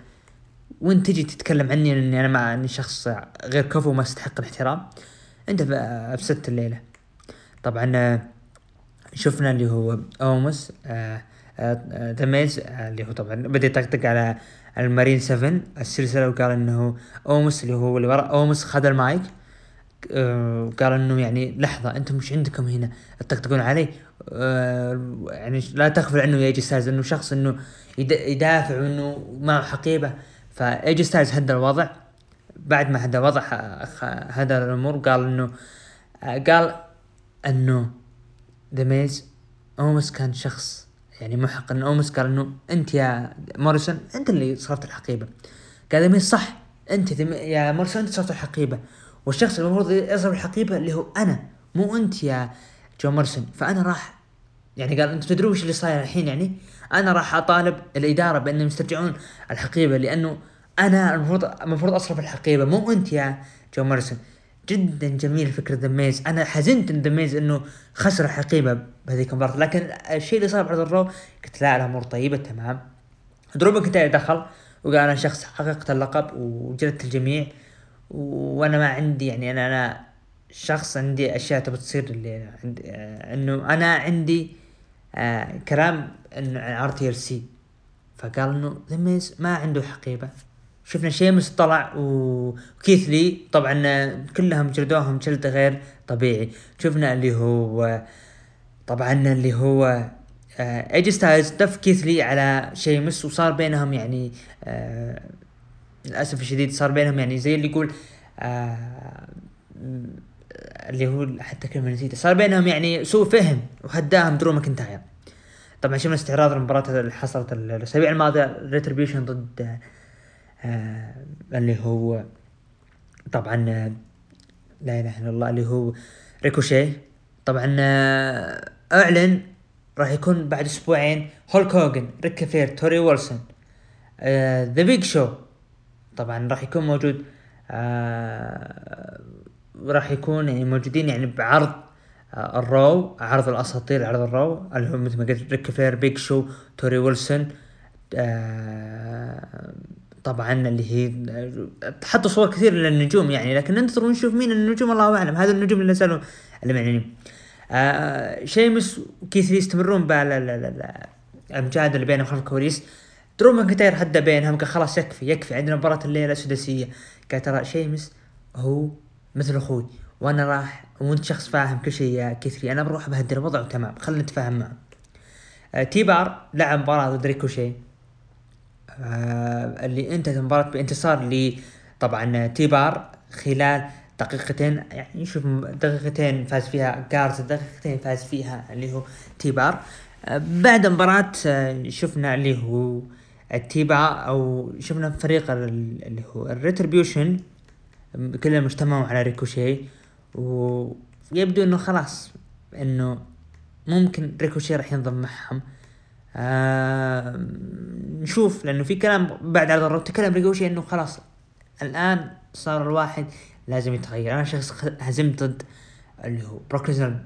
وأنت تجي تتكلم عني إني أنا ما إني شخص غير كفو ما أستحق الاحترام. أنت افسدت الليلة. طبعا شفنا اللي هو اومس ذا آه آه اللي هو طبعا بدأ يطقطق على المارين 7 السلسلة وقال إنه اومس اللي هو اللي ورا اومس خذ المايك آه قال إنه يعني لحظة أنتم مش عندكم هنا؟ تطقطقون علي. آه يعني لا تغفل عنه يا ايجي ستايلز إنه شخص إنه يدافع وإنه معه حقيبة. فايجي ستايلز هدى الوضع. بعد ما هدى الوضع هدى الأمور قال إنه آه، قال أنه ذا ميز اومس كان شخص يعني محق ان اومس قال إنه أنت يا موريسون أنت اللي صرفت الحقيبة. قال ذا ميز صح أنت يا موريسون أنت صرفت الحقيبة. والشخص المفروض يصرف الحقيبة اللي هو أنا مو أنت يا جون موريسون. فأنا راح يعني قال أنتم تدرون وش اللي صاير الحين يعني؟ أنا راح أطالب الإدارة بانهم يسترجعون الحقيبة لأنه أنا المفروض المفروض أصرف الحقيبة مو أنت يا جون موريسون جدا جميل فكرة ذا ميز أنا حزنت إن ذا ميز إنه خسر الحقيبه بهذيك المباراه لكن الشيء اللي صار بعد ال Raw قلت لا الأمور طيبة تمام. درو ماكنتاير دخل وقال أنا شخص حققت اللقب وجلدت الجميع وأنا ما عندي يعني أنا أنا شخص عندي أشياء تبغى تصير اللي عندي آه إنه أنا عندي آه كلام إنه ار TLC. فقال إنه ذا ما عنده حقيبة. شفنا شيمس طلع وكيث لي طبعا كلهم جلدوهم جلد غير طبيعي. شفنا اللي هو طبعا اللي هو آه ايجي ستايلز دف كيث لي على شيمس وصار بينهم يعني آه للأسف الشديد صار بينهم يعني زي اللي يقول آه اللي هو حتى كلمة نسيتها. صار بينهم يعني سوء فهم وهداهم درو ماكنتاير. طبعا شفنا استعراض المباراة اللي حصلت الأسابيع الماضية Retribution ضد اللي هو طبعا لا إله إلا الله اللي هو ريكوشي طبعا آه أعلن راح يكون بعد أسبوعين هولك هوجن ريك فلير توري ويلسون ذا بيج شو طبعا راح يكون موجود آه راح يكون يعني موجودين يعني بعرض آه، ال Raw عرض الأساطير عرض ال Raw اللي هو مثل ما قلت ريك فلير بيج شو توري ويلسون آه طبعا اللي هي تحطوا صور كثير للنجوم يعني لكن ننتظر ونشوف مين النجوم؟ الله أعلم. هذا النجوم اللي نسالهم اللي معنيين آه شيمس وكيث لي يستمرون المجادله اللي بينهم خلف الكواليس درو ماكنتاير هدى بينهم قال خلاص يكفي يكفي. عندنا مباراة الليلة سداسية قال ترى شيمس هو مثل أخوي وأنا راح وانت شخص فاهم كل شيء يا كيث لي أنا بروح بهدي الوضع وتمام خلينا نتفاهم معه. آه تيبار لعب مباراة ضد ريكوشي اللي انتهت المباراة بانتصار ل طبعا تيبار خلال دقيقتين يعني شوف دقيقتين فاز فيها جارز دقيقتين فاز فيها اللي هو تيبار. آه بعد المباراة آه شفنا اللي هو التيبار أو شفنا فريق اللي هو ال Retribution كلهم اجتمعوا على ريكوشي ويبدو إنه خلاص إنه ممكن ريكوشي راح ينضم معهم. نشوف لأنه في كلام بعد عرض ال Raw تكلم ريكوشي إنه خلاص الآن صار الواحد لازم يتغير. أنا شخص هزمت ضد اللي هو بروك ليسنر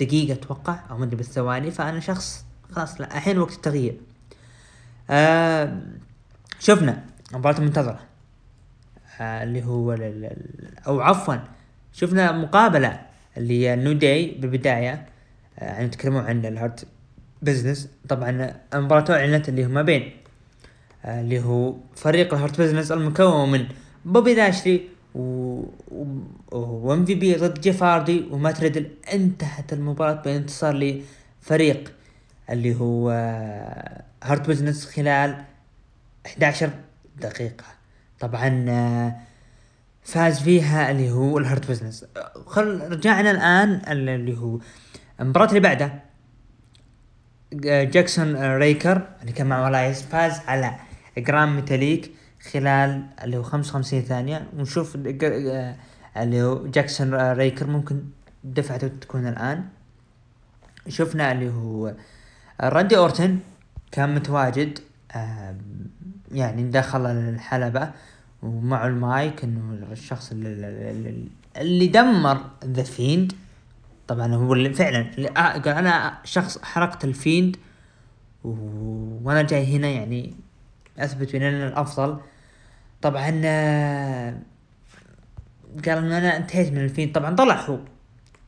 دقيقة أتوقع أو مدري بالثواني فأنا شخص خلاص لا الحين وقت التغيير. شفنا مباراة المنتظرة آه اللي هو أو عفوا شفنا مقابلة اللي هي New Day بالبداية آه يعني يتكلمون عن ال Hurt Business طبعا المباراة أعلنت اللي هو ما بين آه اللي هو فريق ال Hurt Business المكون من بوبي لاشلي و و MVP ضد جيف هاردي انتهت المباراة بانتصار لفريق اللي هو Hurt Business خلال 11 دقيقة. طبعا آه، فاز فيها اللي هو ال Hurt Business. خل رجعنا الآن اللي هو المباراة اللي بعدها. جاكسون ريكر اللي كان مع الايس فاز على جران ميتاليك خلال اللي هو 55 ثانية. ونشوف آه، اللي هو جاكسون ريكر ممكن دفعته تكون الآن. شفنا اللي هو راندي اورتن كان متواجد يعني دخل الحلبة ومعه المايك إنه الشخص اللي دمر The Fiend طبعا هو اللي فعلا اللي قال أنا شخص حرقت ال Fiend. وأنا جاي هنا يعني أثبت ان أنا الأفضل. طبعا آه، قال إنه أنا انتهيت من ال Fiend. طبعا طلع هو.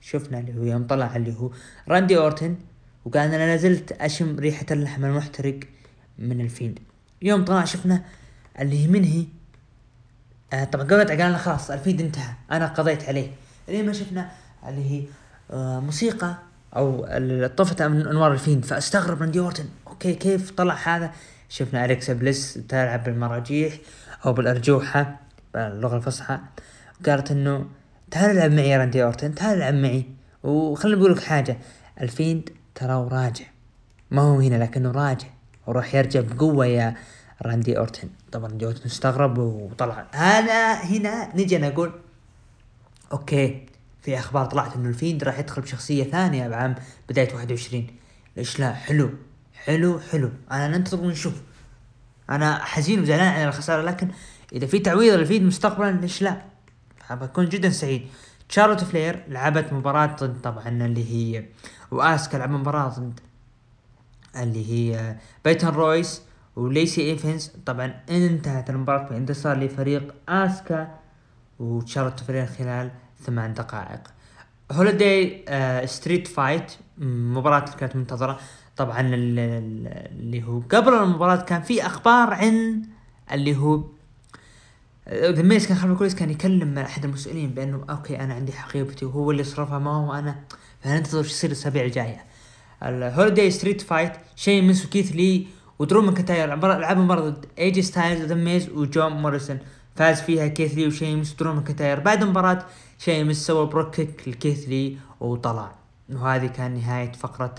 شفنا اللي هو يوم طلع اللي هو راندي أورتن وقال أنا نزلت أشم ريحة اللحم المحترق من الفيل يوم طلع شفنا اللي هي من هي. آه طبعا قبل قال لنا خلاص الفيد انتهى. أنا قضيت عليه. لين ما شفنا اللي هي آه موسيقى أو طفت انوار الفيد فأستغرب من ديورتن أوكي كيف طلع هذا؟ شفنا أليكسا بليس تلعب بالمراجيح أو بالأرجوحة باللغة الفصحى. قالت إنه تعال العب معي يا راندي اورتن تعال العب معي. وخليني بقول لك حاجة. الفيند ترى راجع. ما هو هنا لكنه راجع. وراح يرجع بقوة يا راندي اورتن طبعا راندي اورتن استغرب وطلع. أنا هنا نجي نقول okay في أخبار طلعت إنه الفيند راح يدخل بشخصية ثانية بعام واحد وعشرين. ليش لا؟ حلو. حلو حلو. أنا ننتظر ونشوف. أنا حزين وزعلان على الخسارة لكن إذا في تعويض للفيند مستقبلا ليش لا؟ بكون جدا سعيد. شارلوت فلير لعبت مباراة ضد طبعا اللي هي وآسكا لعب مباراة ضد اللي هي بيتون رويس وليسي إيفنز. طبعا انتهت المباراة بانتصار لفريق آسكا وشارلوت فلير خلال ثمان دقائق. holiday آه street fight مباراة كانت منتظرة. طبعا اللي هو قبل المباراة كان في أخبار عن اللي هو ذا ميز كان خلف الكواليس كان يكلم أحد المسؤولين بأنه okay أنا عندي حقيبتي وهو اللي صرفها ما هو أنا. فننتظر إيش يصير الأسابيع الجاية؟ ال holiday street fight شيمس وكيث لي ودرو ماكنتاير لعبوا مباراة ضد ايجي ستايلز ذا ميز وجون موريسون فاز فيها كيث لي وشيمس ودرو ماكنتاير بعد المباراة شيمس سوى Brogue Kick لكيث لي وطلع. وهذه كان نهاية فقرة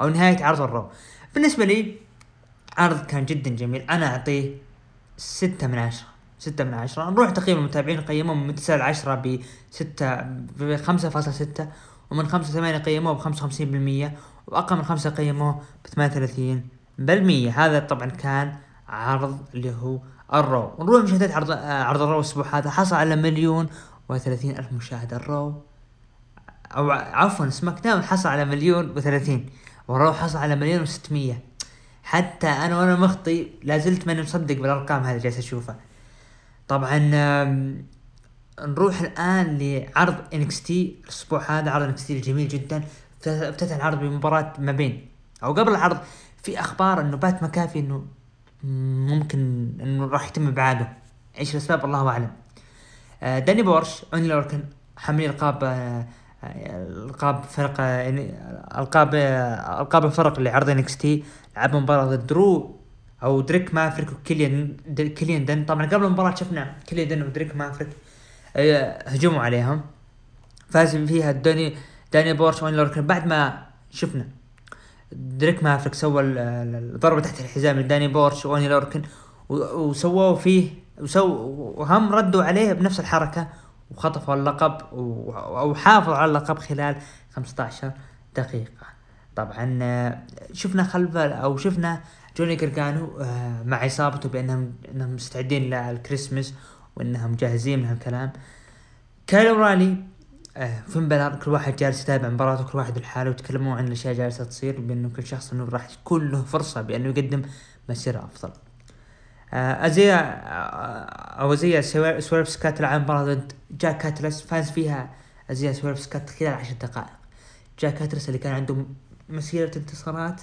أو نهاية عرض الرو. بالنسبة لي عرض كان جدا جميل. أنا أعطيه ستة من عشرة. ستة من عشرة. نروح تقييم المتابعين قيموه من تسعة لعشرة بستة بخمسة فاصلة ستة ومن خمسة ثمانية قيموه بخمسة وخمسين بالمية وأقل من خمسة قيموه بثمانية وثلاثين بالمية. هذا طبعا كان عرض اللي هو الرو. نروح مشاهدات عرض عرض الرو الأسبوع هذا. حصل على مليون وثلاثين ألف مشاهدة. الرو أو عفوا سماك داون حصل على مليون وثلاثين والرو حصل على مليون وستمية. حتى أنا وأنا مخطي لازلت ماني مصدق بالأرقام هذه جالس أشوفها. طبعا نروح الآن لعرض ان اكس تي الأسبوع هذا عرض ان اكس تي الجميل جدا. افتتح العرض بمباراة ما بين أو قبل العرض في أخبار إنه بات مكافي إنه ممكن إنه راح يتم إبعاده. إيش الأسباب؟ الله أعلم. آه، داني بورش واوني لوركن حاملين القاب آه، القاب فرق يعني القاب القاب الفرق اللي عرض ان اكس تي لعب مباراة ضد درو أو دريك مافريك وكيليان كيليان دن. طبعا قبل المباراة شفنا كيليان دن ودريك مافريك آه، هجموا عليهم. فاز فيها داني داني بورش واوني لوركن بعد ما شفنا دريك مافريك سوى الضربة تحت الحزام لداني بورش واني لوركن وسووا فيه وهم ردوا عليه بنفس الحركة وخطفوا اللقب وحافظوا على اللقب خلال 15 دقيقة طبعا شفنا خلف أو شفنا جوني جرجانو آه، مع عصابته بأنهم أنهم مستعدين للكريسماس وأنهم جاهزين من هالكلام كايل اورايلي آه، فين بلار كل واحد جالس يتابع مباراته كل واحد لحاله ويتكلمون عن الاشياء جالسة تصير بأنه كل شخص إنه راح تكون له فرصة بأنه يقدم مسيرة أفضل. آه، ايزايا آه، أو ايزايا سويرف سكات لعب مباراة ضد جاك كاتلس فاز فيها ايزايا سويرف سكات خلال عشر دقائق. جاك كاتلس اللي كان عنده مسيرة انتصارات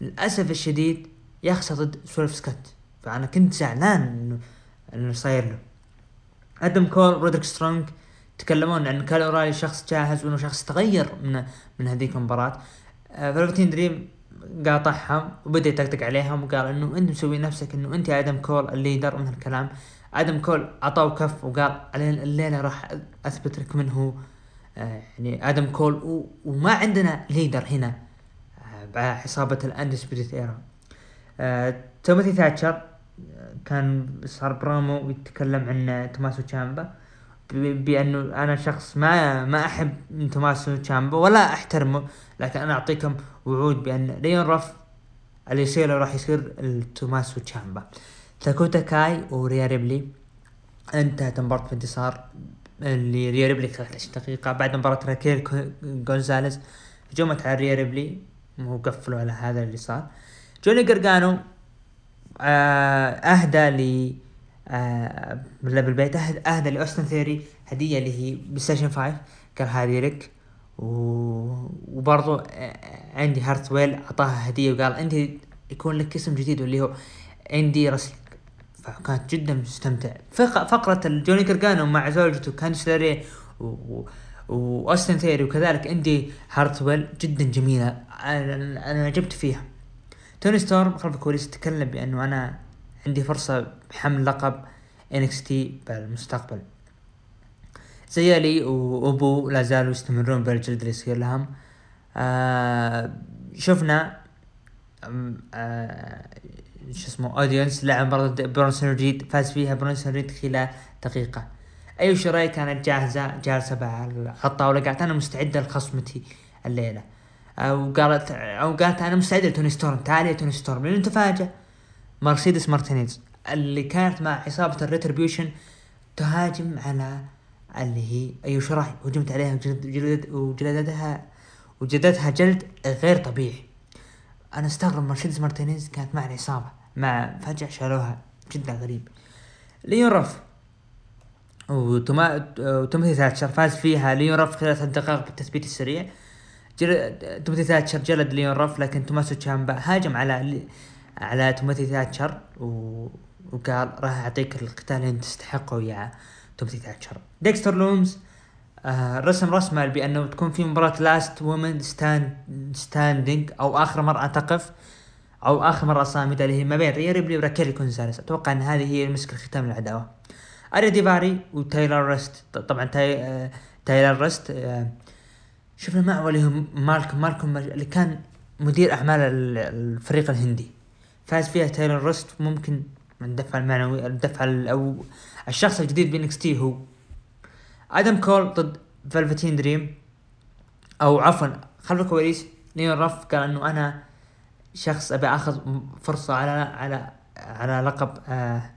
للأسف الشديد يخسر ضد سويرف سكات فأنا كنت زعلان إنه صاير له. آدم كول رودريك سترونج تكلمون عن راي شخص جاهز وإنه شخص تغير من من هذيك المباراة. فيلفتين دريم قاطعهم وبدأ يطقطق عليهم وقال إنه أنت مسوي نفسك إنه أنت آدم كول ال leader من هالكلام. آدم كول عطاه كف وقال الليلة راح أثبت لك من هو. آه يعني آدم كول وما عندنا leader هنا آه بعصابه ال Undisputed Era. آه توماثي ثاتشر كان صار برومو يتكلم عن توماسو تشامبا. بأنه أنا شخص ما ما أحب توماسو تشامبا ولا أحترمه لكن أنا أعطيكم وعود بأن لين رف اللي يصير راح يصير توماسو تشامبا تاكوتا كاي وريا ريبلي. انتهت المباراة بانتصار اللي ريا ريبلي 13 دقيقة بعد مباراة راكيل جونزاليز هجمت على ريا ريبلي وقفلوا على هذا اللي صار. جوني جرجانو آه أهدى ل آه بالبيت أهدى لأوستن ثيري هدية اللي هي بلاي ستيشن 5 قال هذه لك وبرضو إندي هارتويل أعطاها هدية وقال أنت يكون لك اسم جديد واللي هو إندي رسلينج فكانت جدا مستمتع. فقرة جوني كرجانو مع زوجته كانسلري وأوستن ثيري وكذلك إندي هارتويل جدا جميلة. أنا أنا عجبت فيها. توني ستورم خلف الكواليس تكلم بأنه أنا عندي فرصة بحمل لقب إن إكس تي بالمستقبل. زيا لي وبوا لا زالوا يستمرون بالجلد اللي يصير لهم آه شفنا آه شو اسمه أدونيس لعب مباراة برونسون ريد فاز فيها برونسون ريد خلال دقيقة. ايو شراي كانت جاهزة جالسة على الطاولة قالت أنا مستعدة لخصمتي الليلة. أو قالت أو قالت أنا مستعدة لتوني ستورم تعالي يا توني ستورم لأنه تفاجأ مرسيدس مارتينيز اللي كانت مع عصابة الريتربيوشن تهاجم على اللي هي أيو شراي هجمت عليها وجلد وجلدتها وجلدتها جلد غير طبيعي. أنا أستغرب مرسيدس مارتينيز كانت مع العصابة مع فجأة شالوها جدا غريب. ليون رف. وتوماثي ثاتشر فاز فيها. ليون رف خلال ثلاث دقائق بالتثبيت السريع. توماثي ثاتشر جلد ليون رف لكن توماسو تشامبا هاجم على على توماثي ثاتشر و... وقال راح أعطيك القتال اللي أنت تستحقه يا توماثي ثاتشر ديكستر لومز آه رسم رسمة بأنه تكون في مباراة Last Woman Stand Standing أو آخر مرة تقف أو آخر مرة صامدة اللي هي ما بين ريا ريبلي وراكيلي كونزاليس. أتوقع إن هذه هي المسك الختام للعداوة. أريا ديفاري وتايلر ريست. طبعا تاي آه تايلر ريست آه شفنا معه اللي هو مالكم مالكم اللي كان مدير أعمال الفريق الهندي. فاز فيها تايلر ريست ممكن من الدفع المعنوي الدفع أو الشخص الجديد بإن إكس تي هو آدم كول ضد فالفتين دريم أو عفوا خلف الكواليس ليون رف قال إنه أنا شخص أبي آخذ فرصة على على على لقب آه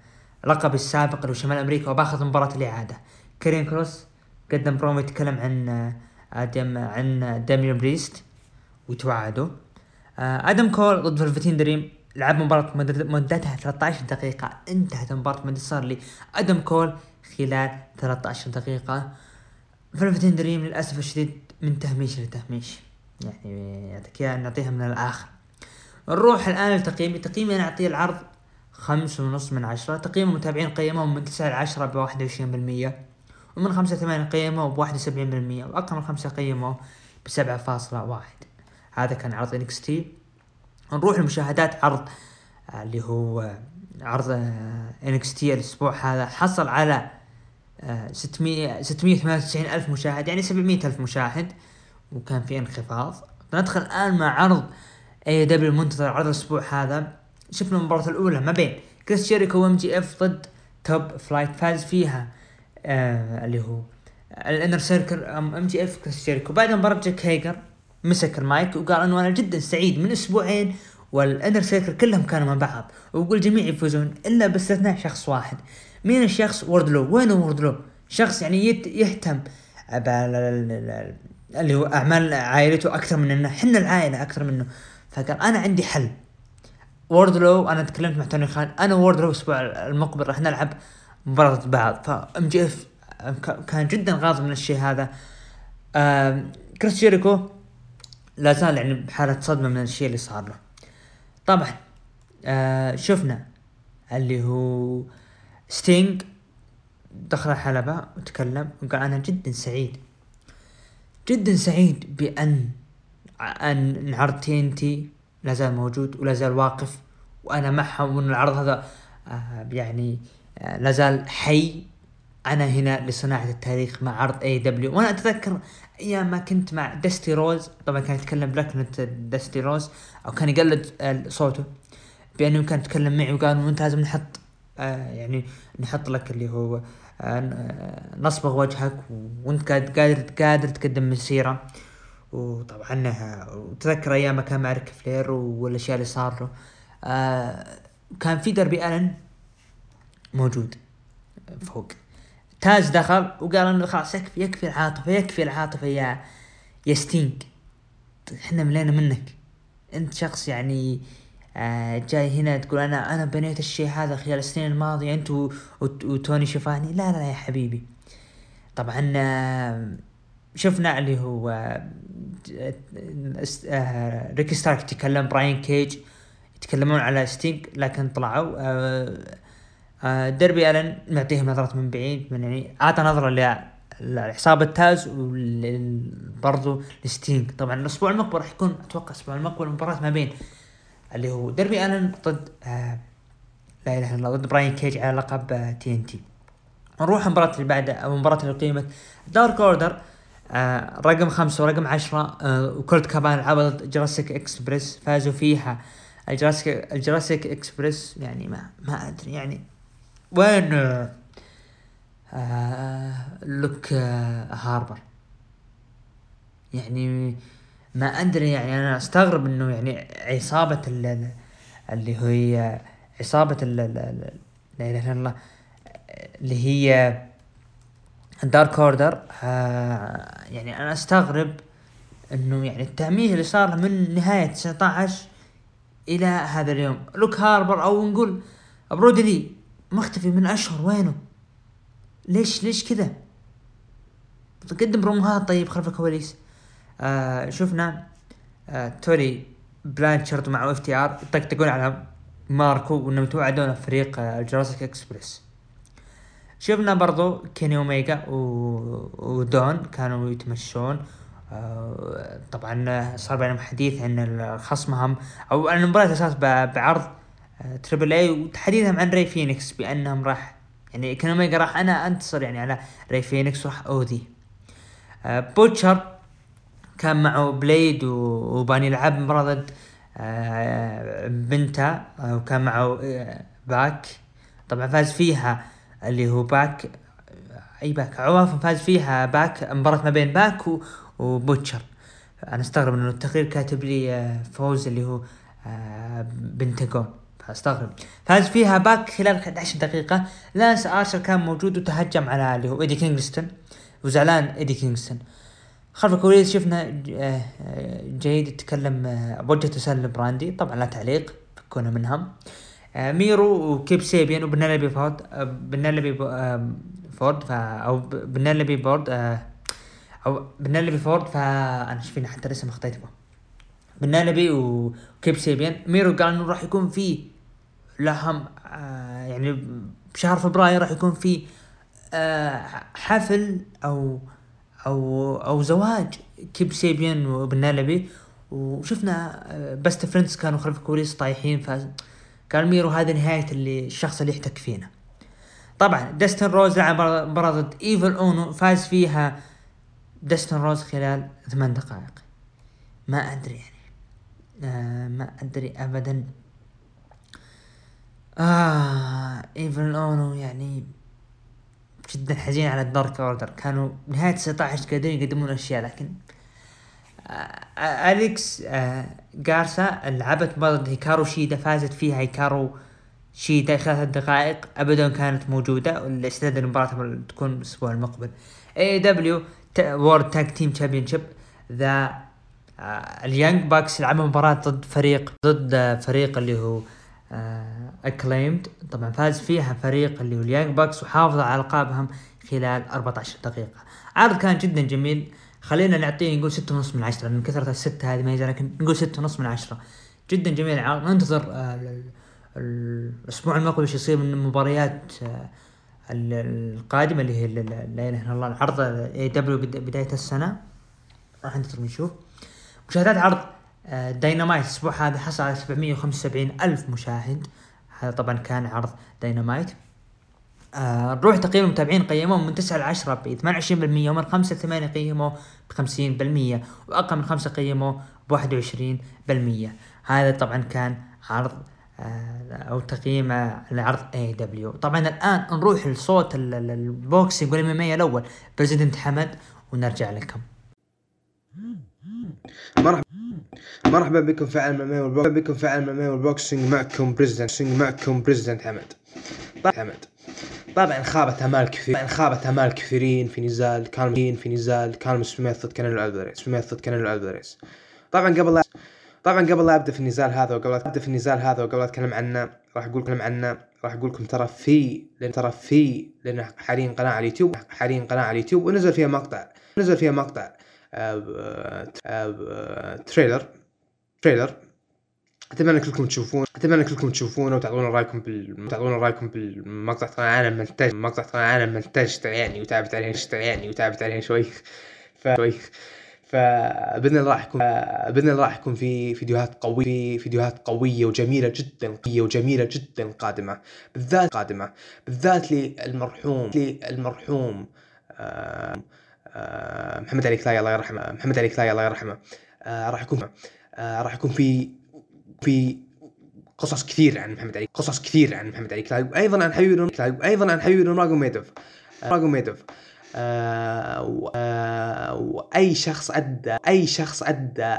لقب السابق اللي شمال أمريكا وباخذ مباراة الإعادة. كريم كروس قدم برومو يتكلم عن آه، آدم عن داميان بريست وتوعدوا آه، آدم كول ضد فلفتين دريم لعب مباراة مدتها 13 دقيقة. انتهت المباراة بانتصار لي أدم كول خلال 13 دقيقة. فلفتين دريم للأسف الشديد من تهميش لتهميش. يعني يعطيك نعطيها من الآخر. نروح الآن لتقييمي تقييمي أنا اعطيه العرض خمس ونص من عشرة. تقييم المتابعين قيموه من تسعة لعشرة بواحد وعشرين بالمية. ومن خمسة ثمانية قيموه بواحد وسبعين بالمية. وأقل من خمسة قيموه بسبعة فاصلة واحد. هذا كان عرض تي. نروح لمشاهدات عرض آه، اللي هو آه، عرض إن إكس تي الأسبوع هذا. حصل على 600 698 ألف مشاهد يعني 700 ألف مشاهد وكان في انخفاض. ندخل الآن مع عرض إيه إي دبليو المنتظر عرض الأسبوع هذا. شفنا المباراة الأولى ما بين كريس جيريكو وام جي إف ضد توب فلايت فاز فيها آه اللي هو الانر سيركل أم جي إف كريس جيريكو. بعد مباراة جاك هيجر مسك المايك وقال إنه أنا جدا سعيد من أسبوعين والانر سيركل كلهم كانوا مع بعض. ويقول جميع يفوزون إلا باستثناء شخص واحد. مين الشخص؟ ووردلو وين ووردلو شخص يعني يهتم اللي هو أعمال عائلته أكثر مننا حنا العائلة أكثر منه. فقال أنا عندي حل. ووردلو أنا تكلمت مع توني خان أنا ووردلو الأسبوع المقبل راح نلعب مباراة بعض. فأم جي إف كان جدا غاضب من الشيء هذا. كريس جيريكو لا زال يعني بحالة صدمة من الشيء اللي صار له. طبعا آه شفنا اللي هو ستينج دخل الحلبة وتكلم وقال أنا جدا سعيد. جدا سعيد بأن أن عرض تي ان تي لا زال موجود ولا زال واقف وأنا معهم وأن العرض هذا آه يعني آه لا زال حي. أنا هنا لصناعة التاريخ مع عرض إيه إي دبليو وأنا أتذكر أيام ما كنت مع دستي روز طبعا كان يتكلم بلكنة دستي روز أو كان يقلد صوته بأنه كان يتكلم معي وقال أنت لازم نحط آه يعني نحط لك اللي هو آه نصبغ وجهك وأنت قادر قادر تقدم مسيره وطبعا وتذكر أيام ما كان مع ريك فلير والأشياء اللي صار له. آه كان في دربي الن موجود فوق. تاز دخل وقال إنه خلاص يكفي يكفي العاطفه يكفي العاطفة يا يا ستينج إحنا ملينا منك. أنت شخص يعني آه جاي هنا تقول أنا أنا بنيت الشيء هذا خلال السنين الماضية أنت وتوني شفاني. لا لا يا حبيبي. طبعا آه شفنا اللي هو آه ريكي ستارك تكلم براين كيج يتكلمون على ستينج لكن طلعوا ديربي ألن معطيهم نظرة من بعيد من يعني اعطى نظرة لعصابة تاز وبرضو لستينج طبعا الأسبوع المقبل راح يكون أتوقع الأسبوع المقبل مباراة ما بين اللي هو ديربي ألن ضد آه لا إله إلا الله ضد براين كيج على لقب آه TNT. نروح المباراة اللي بعدها أو المباراة اللي قيمت. Dark Order آه رقم خمسة ورقم عشرة آه وكولت كابان لعبوا ضد Jurassic Express فازوا فيها. ال Jurassic ال Jurassic Express يعني ما ما أدري يعني وين؟ آه لوك آه هاربر. يعني ما أدري يعني أنا أستغرب إنه يعني عصابة اللي هي عصابة لا إله إلا الله اللي هي Dark Order آه يعني أنا أستغرب إنه يعني التهميش اللي صار من نهاية 19 إلى هذا اليوم. لوك هاربر أو نقول برودي لي. مختفي من أشهر وينه؟ ليش ليش كذا؟ قدم بروموهات طيب خلف الكواليس. آه شفنا آه تولي بلانشارد مع FTR يطقطقون على ماركو وإنهم توعدون فريق آه Jurassic Express. شفنا برضو كيني اوميجا ودون كانوا يتمشون. آه طبعا صار بينهم حديث عن خصمهم أو عن المباراة أساس بعرض آه Triple A وتحديثهم عن ري فينيكس بأنهم راح يعني كيني اوميجا راح أنا أنتصر يعني على ري فينيكس وراح أودي. آه بوتشر كان معه بليد وباني يلعب مباراة ضد آه بنتا وكان معه آه باك. طبعا فاز فيها اللي هو باك أي باك عوافا فاز فيها باك مباراة ما بين باك وبوتشر. أنا استغرب إنه التقرير كاتب لي آه فوز اللي هو آه فاستغرب فاز فيها باك خلال 11 دقيقة. لانس ارشر كان موجود وتهجم على اللي هو إيدي كينغستون وزعلان إيدي كينغستون. خلف الكواليس شفنا آه، آه، جيد يتكلم آه، بوجه تسلل براندي طبعا لا تعليق فكونا منهم آه، ميرو وكيب سيبيان وبنالبي فورد آه، آه، فورد فا أو ب- بنالبي بورد آه، أو بنالبي فورد فا أنا إيش فيني حتى الاسم اخطيته بنالبي وكيب سيبيان. ميرو قال إنه راح يكون في لهم آه، يعني بشهر فبراير راح يكون في آه، حفل أو أو أو زواج كيب سيبيان وبنالبي وشفنا آه، Best Friends كانوا خلف الكواليس طايحين ف قال ميرو هذه نهاية اللي الشخص اللي يحتك فينا. طبعا دستن روز لعب مباراة ضد ايفل اونو فاز فيها دستن روز خلال ثمان دقائق. ما أدري يعني آه ما أدري ابدا. آه إيفل أونو يعني جدا حزين على ال Dark Order. كانوا نهاية 19 قادرين يقدمون أشياء لكن آه آه أليكس آه جارسا لعبت ضد هيكارو شيدا فازت فيها. هيكارو شيدا ثلاث دقائق ابدا كانت موجودة والاستعداد للمباراة تكون الأسبوع المقبل. AEW World Tag Team Championship the ال Young Bucks لعبوا مباراة ضد فريق ضد آه، فريق اللي هو Acclaimed طبعا فاز فيها فريق اللي هو ال Young Bucks وحافظ على ألقابهم خلال 14 دقيقة. عرض كان جدا جميل. خلينا نعطيه نقول ستة ونص من عشرة من كثرة الستة هذه ما يزال لكن نقول ستة ونص من عشرة. جدا جميل. العرض ننتظر آه، ال- ال- الأسبوع المقبل إيش يصير من المباريات آه، ال- القادمة اللي هي لا إله إلا الله العرض AEW بداية السنة. راح ننتظر نشوف مشاهدات عرض آه، داينامايت الأسبوع هذا حصل على 775 ألف مشاهد. هذا طبعا كان عرض داينامايت آه نروح تقييم المتابعين قيموه من 9 ل 10 ب 28% ومن 5 ل 8 قيموه ب 50% وأقل من 5 قيموه ب 21% هذا طبعا كان عرض آه أو تقييم آه، لعرض AEW طبعا الآن نروح لصوت ال- ال- ال boxing وال MMA الأول. president حمد ونرجع لكم. مرحبا. مرحبا بكم في عالم ال MMA وال boxing بكم في عالم ال MMA وال boxing معكم president معكم president حمد. طبعا حمد. طبعا خابت أمال كثير طبعا خابت أمال كثيرين في نزال كالم في نزال كالم سميث ضد كانيلو الفاريز سميث ضد كانيلو الفاريز طبعا قبل لا طبعا قبل لا أبدأ في النزال هذا وقبل أبدأ في النزال هذا وقبل أتكلم عنه راح أقول لكم عنه راح أقول لكم ترى في لأن ترى في لأن حاليا قناة على اليوتيوب حاليا قناة على اليوتيوب ونزل فيها مقطع نزل فيها مقطع. تريلر. تريلر. أتمنى كلكم تشوفون أتمنى كلكم تشوفونه وتعطونا رأيكم بال تعطونا رأيكم بالمقطع طبعا أنا منتج مقطع طبعا أنا منتجت يعني وتعبت عليه يعني وتعبت عليه شوي. ف شوي. فباذن الله راح يكون بإذن الله راح يكون في فيديوهات قويه في فيديوهات قوية وجميلة جدا قوية وجميلة جدا قادمة. بالذات قادمة. بالذات للمرحوم للمرحوم آه، آه، محمد علي كلاي الله يرحمه. محمد علي كلاي الله يرحمه. آه، راح يكون آه، راح يكون في في قصص كثير عن محمد علي قصص كثير عن محمد علي. كلاي وأيضا عن حبيبي كلاي وأيضا عن حبيبي راجوميدوف راجوميدوف آه آه واي شخص أدى أي شخص أدى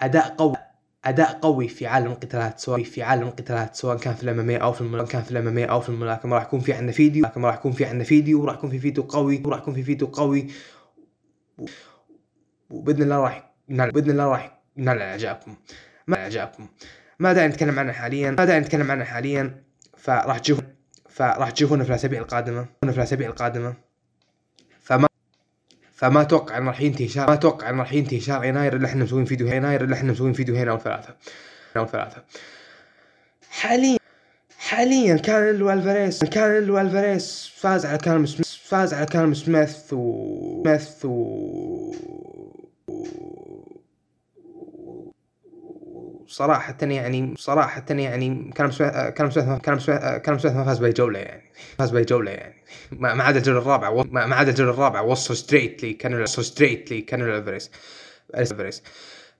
أداء قوي أداء قوي في عالم القتالات سواء في عالم القتالات سواء كان في الأم أو في الملاكمه كان في الأم أو في الملاكمة. راح يكون في عندنا فيديو راح يكون في عندنا فيديو وراح يكون في فيديو قوي وراح يكون في فيديو قوي. وبإذن الله راح نال بإذن الله راح نال اعجابكم ما اعجابكم ما داعي نتكلم عنه حاليا. ما داعي نتكلم عنه حاليا. فراح تشوفون فراح تشوفونه في الأسابيع القادمة. في الأسابيع القادمة. فما فما أتوقع انه راح ينتهي شهر ما أتوقع انه راح ينتهي شهر يناير إلا إحنا مسوين فيديو يناير إلا إحنا مسوين فيديو هنا أو ثلاثة أو ثلاثة حاليا حاليا كان لو الفاريس كان لو ألفاريس فاز على سميث فاز على كالم سميث و سميث و صراحة يعني صراحة يعني كان سميث كان سميث كان سميث سميث ما فاز بأي جولة يعني. فاز بأي جولة يعني. ما عدا الجولة الرابعة ما عدا الجولة الرابعة وصل straight لي كان وصل straight لي كان الفاريس الفاريس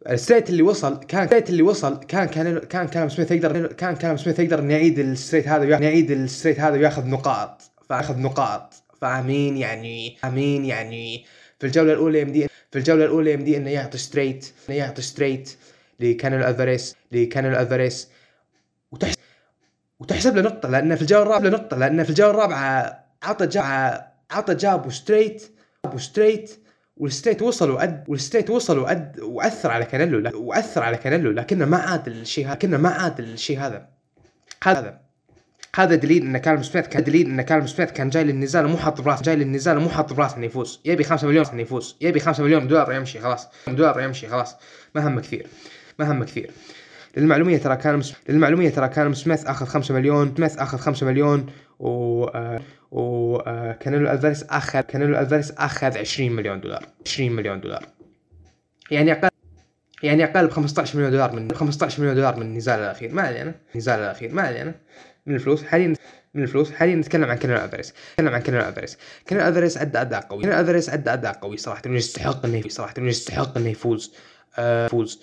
ال straight اللي وصل كان ال straight اللي وصل كان كان كان كان سميث يقدر كان كان سميث يقدر يعيد ال straight هذا يعيد ال straight هذا وياخذ نقاط فأخذ نقاط. فاهمين يعني فاهمين يعني في الجولة الأولى يمدي في الجولة الأولى يمدي إنه يعطي straight إنه يعطي straight لكانيلو الفاريس لكانيلو الفاريس وتحسب وتحسب له نقطة لأن في الجولة الرابعة نقطة لأن في الجولة الرابعة عطى جاب عطى جابه straight و straight وال straight وصل وأد وال straight وصل وأد وأثر على كانيلو وأثر على كانيلو لكنه ما عاد الشيء هذا لكنه ما عاد الشيء هذا. هذا. هذا دليل إن كالم سميث كان دليل إن كالم سميث كان جاي للنزال ومو حاط براسه جاي للنزال ومو حاط براسه إنه يفوز. يبي 5 مليون إنه يفوز. يبي 5 مليون دولار يمشي خلاص. دولار يمشي خلاص. ما هم كثير. ما هم كثير. للمعلومية ترى كان للمعلومية ترى كان سميث آخذ 5 مليون سميث آخذ 5 مليون و آه، و آه، ألفاريس اخذ كانيلو ألفاريس آخذ 20 مليون دولار. 20 مليون دولار. يعني أقل يعني أقل ب 15 مليون دولار من 15 مليون دولار من النزال الأخير. ما علينا. النزال الأخير. ما علينا. من الفلوس حاليا من الفلوس حاليا نتكلم عن كانيلو ألفاريس. نتكلم عن كانيلو ألفاريس. كانيلو ألفاريس ادى أداء قوي. كانيلو ألفاريس ادى أداء قوي صراحة إنه يستحق انه صراحة إنه يستحق انه يفوز آه، يفوز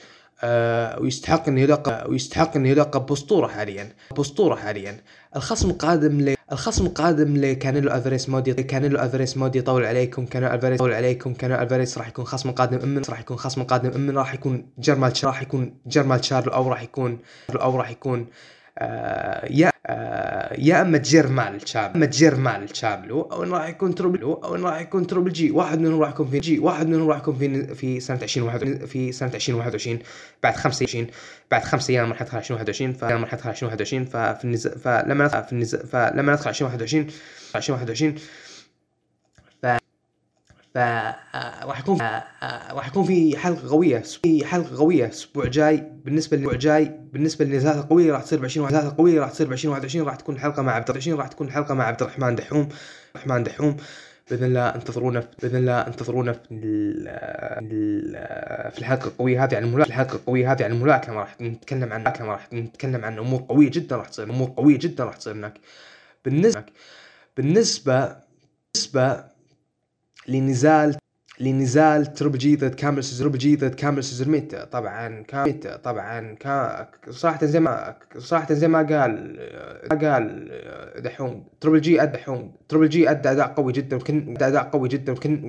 ويستحق انه يلقب ويستحق انه يلقب بأسطورة حاليا بأسطورة حاليا. الخصم القادم ل الخصم القادم لكانيلو ألفاريس مودي كانيلو ألفاريس مودي يطول عليكم كانيلو ألفاريس يطول عليكم كانيلو ألفاريس راح يكون خصم قادم أمن راح يكون خصم قادم أمن راح يكون جرمال راح يكون جرمال تشارلو أو راح يكون أو راح يكون آه يا يا أما جيرمال تشارلو أما جيرمال تشارلو أو انه راح يكون تروبل أو انه راح يكون تروبل جي واحد منهم راح يكون في جي واحد منهم راح يكون في في سنة 2021 في سنة 2021 بعد 25 بعد خمس أيام راح ندخل 2021 فلما راح ندخل 2021 ففي النزال فلما ندخل فلما ندخل 2021 2021 ف آه، راح يكون آه، آه، راح يكون في حلقة قوية في حلقة قوية الأسبوع الجاي. بالنسبة للأسبوع الجاي بالنسبة للنزالات القوية راح تصير ب 20 النزالات القوية راح تصير ب 2021 راح تكون الحلقة مع عبد الرحمن راح تكون الحلقة مع عبد الرحمن دحوم. الرحمن دحوم بإذن الله انتظرونا بإذن الله انتظرونا في في الحلقة القوية هذه عن الملاكمة. الحلقة القوية هذه عن الملاكمة راح نتكلم عن الملاكمة راح نتكلم عن أمور قوية جدا راح تصير أمور قوية جدا راح تصير هناك. بالنسبة بالنسبة بالنسبة لنزال لنزال تربل جي ضد كامل سيزر تربل جي ضد كامل سيزرميت طبعا كامل طبعا كا صراحة زي ما صراحة زي ما قال ما قال دحوم. تربل جي ادى دحوم. تربل جي ادى أداء قوي جدا وكن أداء قوي جدا وكن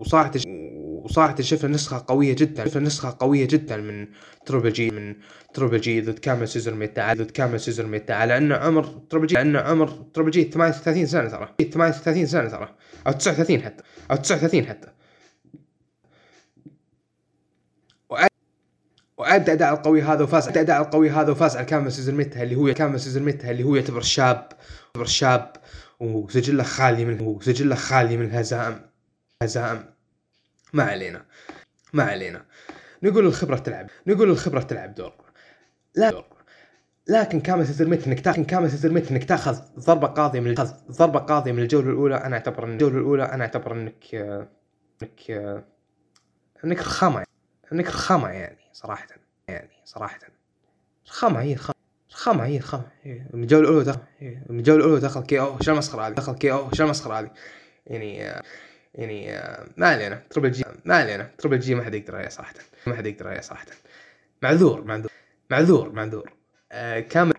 وصراحة وصراحة شفنا نسخة قوية جدا. شفنا نسخة قوية جدا من تربل جي من تربل جي ضد كامل سيزر ميتا ضد كامل سيزر ميتا على انه عمر تربل جي لأنه عمر تربل جي 38 سنة ترى. 38 سنة ترى. أو 39 حتى. أو 39 حتى. وادى أداء القوي هذا وفاز ادى اداء القوي هذا وفاز على كامل سيزر ميتا اللي هو كامل سيزر ميتا اللي هو يعتبر شاب يعتبر شاب وسجله خالي من وسجله خالي من الهزائم هزائم. ما علينا. ما علينا. نقول الخبرة تلعب نقول الخبرة تلعب دور. لا دور لكن كامل سيزرميت إنك تاخذ كامل سيزرميت إنك تاخذ ضربة قاضية من تاخذ ضربة قاضية من الجولة الأولى. أنا أعتبر أن الجولة الأولى أنا أعتبر أنك آه، أنك آه، أنك رخامة أنك رخامة يعني صراحة يعني صراحة. رخامة هي رخامة هي رخامة. هي. من الجولة الأولى دخل. من الجولة الأولى دخل KO. شو المسخرة هذه دخل KO. شو المسخرة هذه. يعني يعني ما علينا. تربل جي ما علينا. تربل جي ما حد يقدر عليه صراحة. ما حد يقدر عليه صراحة. معذور معذور معذور معذور. كامل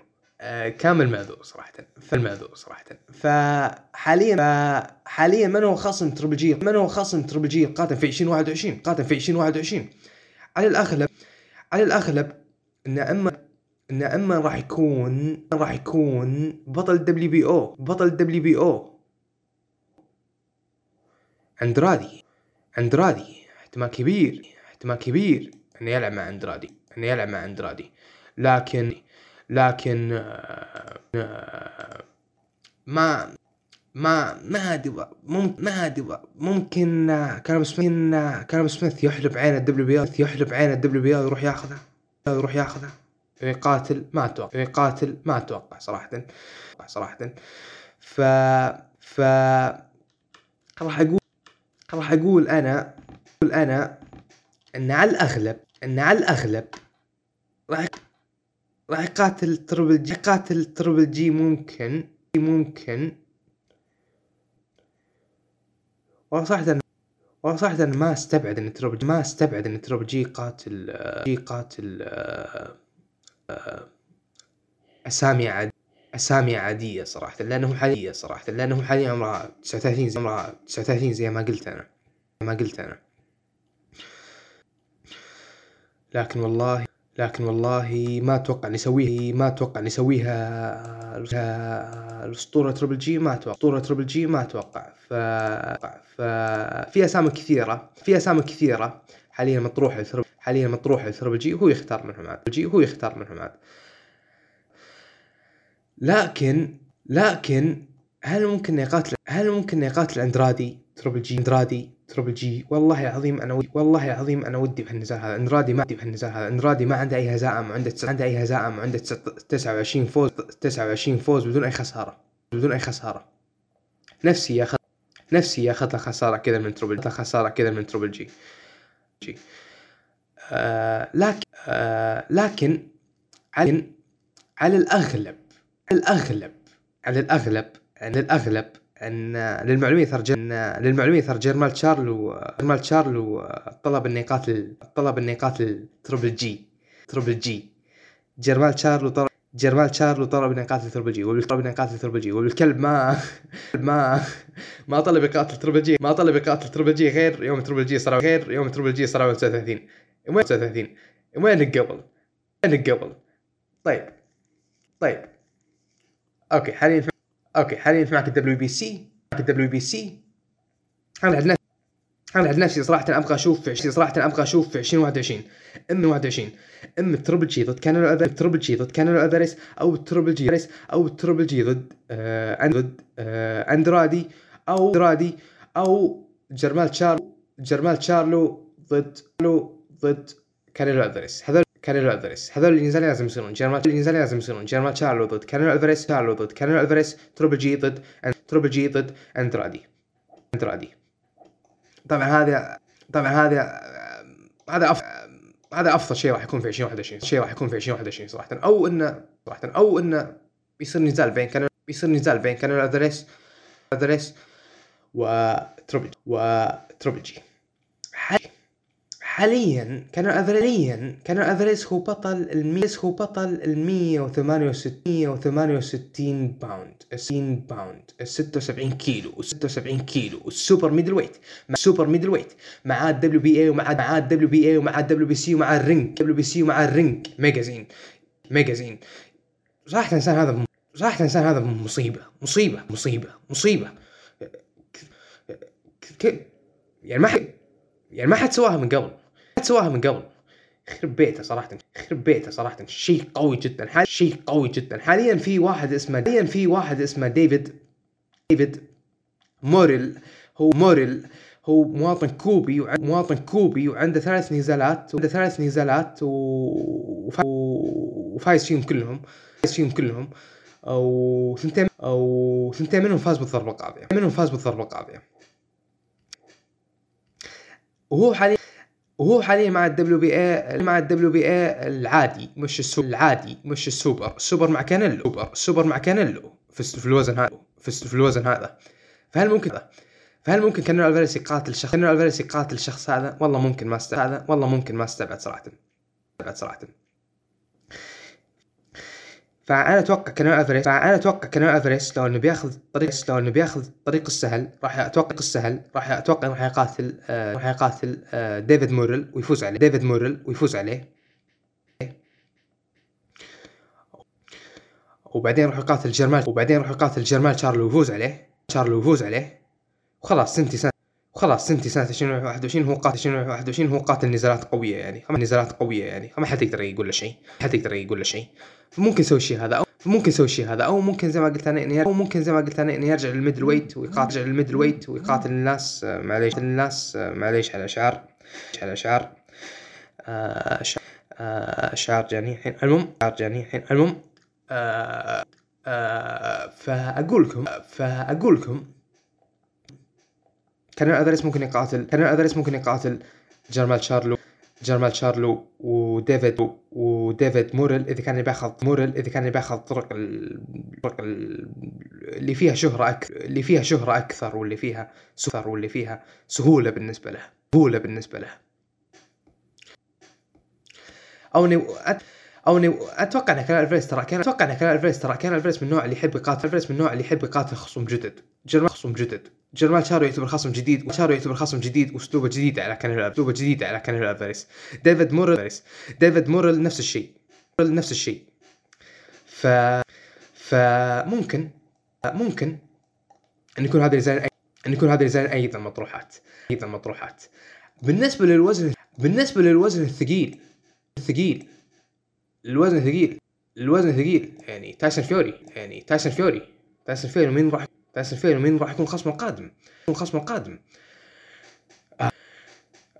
كامل معذور صراحة فالمعذور صراحة. فحاليا حاليا من هو خصم تربل جي؟ من هو خصم تربل جي؟ القادم في 2021 قادم في 2021 على الأغلب على الأغلب إن أما إن أما راح يكون راح يكون بطل دبليو بي أو بطل دبليو بي أو. أندرادي أندرادي احتمال كبير احتمال كبير إنه يلعب مع أندرادي إنه يلعب مع أندرادي. لكن لكن آه، آه، ما ما ما أدري ممكن ما أدري ممكن آه، كالم سميث آه، كالم سميث يحلب عين ال WB يحلب عين الدبليو بي ويروح ياخذها يروح ياخذها. يقاتل ما أتوقع يقاتل ما أتوقع صراحة صراحة. ف ف راح أقول راح أقول أنا أقول أنا إن على الأغلب إن على الأغلب راح راح يقاتل تربل جي يقاتل تربل جي ممكن ممكن. والله صراحة والله صراحة ما استبعد إن تربل جي ما استبعد إن تربل جي قاتل آه، جي قاتل آه، آه، أسامي عاد أسامي عادية صراحة لأنه حاليا صراحة لأنه حاليا عمره 39 زي عمره 39 زي ما قلت أنا ما قلت أنا. لكن والله لكن والله ما أتوقع نسويها ما أتوقع نسويها الأسطورة تربل جي ما أتوقع. اسطوره تربل جي ما أتوقع. ف ف في أسامي كثيرة. في أسامي كثيرة. حاليا مطروحه حاليا مطروحه لتربل جي هو يختار منهم عاد جي هو يختار منهم عاد لكن لكن هل ممكن يقاتل هل ممكن يقاتل أندرادي؟ تربل جي. أندرادي. تربل جي. والله العظيم أنا ودي والله العظيم أنا ودي بهالنزال هذا. أندرادي ما ودي بهالنزال هذا. أندرادي ما عنده أي هزائم وعنده عنده أي هزائم وعنده 29 فوز 29 فوز بدون أي خسارة. بدون أي خسارة. نفسي ياخذ نفسي ياخذ خسارة كذا من تربل له خسارة كذا من تربل جي. جي. آه لكن آه لكن على على الاغلب على الاغلب على الأغلب على الاغلب أن للمعلومية ترى للمعلومية ترى جيرمال تشارلو جيرمال تشارلو طلب انه يقاتل طلب انه يقاتل تربل جي. تربل جي. جيرمال تشارلو طلب جيرمال تشارلو طلب انه يقاتل تربل جي. طلب انه يقاتل تربل جي. والكلب ما ما ما طلب يقاتل تربل جي. ما طلب يقاتل تربل جي غير يوم تربل جي صار غير يوم تربل جي صار 39 وين 39 وينك قبل؟ وينك قبل؟ طيب. طيب. أوكي حاليا أوكي حاليا معك الدبليو بي سي؟ معك الدبليو بي سي؟ أنا عند نفسي أنا عند نفسي صراحة أبغى أشوف في صراحة أبغى أشوف في 2021 إما 21 إما تربل جي ضد كانيلو الفاريس تربل جي ضد كانيلو الفاريس أو تربل جي أو تربل جي ضد آه ضد آه أندرادي أو أندرادي أو جرمال تشارلو جرمال تشارلو ضد ضد كانيلو الفاريس هذول كانيلو الفاريس هذول النزالين لازم يصيرون جيرمال النزالين لازم يصيرون جيرمال تشارلو ضد كانيلو الفاريس تشارلو ضد كانيلو الفاريس تربل جي ضد تربل جي ضد اندرادي اندرادي طبعا هذا طبعا هذا هذا أف... هذا أفضل شيء راح يكون في 2021 شيء راح يكون في 2021 صراحة. أو انه صراحة. أو انه بيصير نزال بين كانيلو بيصير نزال بين كانيلو الفاريس الفاريس وتربل وتربل جي حاليا كانيلو حاليا كانيلو الفاريس هو بطل الميس هو بطل ال 168 168 pound 60 pound 76 كيلو 76 كيلو ال super middleweight مع ال super middleweight مع ال WBA ومع مع ال WBA ومع ال WBC ومع ال Ring WBC ومع ال Ring Magazine Magazine. صراحة الانسان هذا صراحة الانسان هذا مصيبة مصيبة مصيبة مصيبة. يعني ما حد يعني ما حد سواها من قبل. سواها من قبل. يخرب بيته صراحة. يخرب بيته صراحة. شيء قوي جدا. شيء قوي جدا. حاليا في واحد اسمه حاليا في واحد اسمه ديفيد ديفيد موريل. هو موريل. هو مواطن كوبي مواطن كوبي وعنده ثلاث نزالات وعنده ثلاث نزالات و... وفايز فيهم كلهم. فايز فيهم كلهم. أو ثنتين أو ثنتين منهم فاز بالضربة القاضية. منهم فاز بالضربة القاضية. وهو حاليا وهو حاليا مع الدبليو بي اي مع الدبليو بي اي العادي مش السوبر العادي مش السوبر. السوبر مع كانيلو. السوبر. السوبر مع كانيلو. في, الوزن هذا في, الوزن هذا. فهل ممكن فهل ممكن كانيلو ألفاريس يقاتل شخص كانيلو ألفاريس يقاتل الشخص هذا؟ والله ممكن ما استبعد هذا والله ممكن ما استبعد صراحة. استبعد صراحة. فأنا أتوقع كانيلو الفاريس فأنا أتوقع كانيلو الفاريس لو إنه بياخذ طريق لو إنه بياخذ الطريق السهل راح أتوقع السهل راح أتوقع راح يقاتل آه راح يقاتل آه ديفيد موريل ويفوز عليه. ديفيد موريل ويفوز عليه. وبعدين راح يقاتل جيرمال وبعدين راح يقاتل جيرمال تشارلو ويفوز عليه. تشارلو ويفوز عليه. وخلاص سنتي سنة وخلاص سنتي سنة 2021 هو قاتل 2021 هو قاتل نزالات قوية يعني. نزالات قوية يعني. ما حد يقدر يقول له شيء. ما حد يقدر يقول له شيء. فممكن يسوي الشيء هذا أو ممكن يسوي الشيء هذا أو ممكن زي ما قلت أنا انه أو ممكن زي ما قلت أنا انه يرجع لل middleweight ويقاتل لل middleweight ويقاتل الناس آه، معليش الناس آه، معليش على شعر على شعر آه، شعر جاني الحين المهم شعر جاني الحين المهم فاقول لكم فاقول لكم كانيلو الفاريس ممكن يقاتل كانيلو الفاريس ممكن يقاتل جيرمال تشارلو. جيرمال تشارلو وديفيد وديفيد موريل إذا كان بياخذ موريل إذا كان بياخذ طرق الطرق اللي فيها شهرة أكثر اللي فيها شهرة أكثر واللي فيها سفر واللي فيها سهولة بالنسبة له سهولة بالنسبة له أو أو انه أتوقع إن كانيلو الفاريس ترى كانيلو أتوقع إن كانيلو الفاريس ترى كانيلو الفاريس من النوع اللي يحب يقاتل الفاريس من النوع اللي يحب يقاتل خصوم جدد. جيرمال خصوم جدد. جيرمال تشارلو يعتبر خصم جديد تشارلو يعتبر خصم جديد وأسلوبه جديد على كانيلو أسلوبه جديد على كانيلو الفاريس ديفيد موريل ديفيد موريل نفس الشيء. نفس الشيء. ف فممكن ممكن إن يكون هذا النزالين إن يكون هذا النزالين أيضا مطروحات أيضا مطروحات. بالنسبة للوزن بالنسبة للوزن الثقيل الثقيل. الوزن ثقيل. الوزن ثقيل. يعني تايسون فيوري. يعني تايسون فيوري. تايسون فيوري مين راح تايسون فيوري مين راح يكون خصمه القادم. يكون خصمه القادم.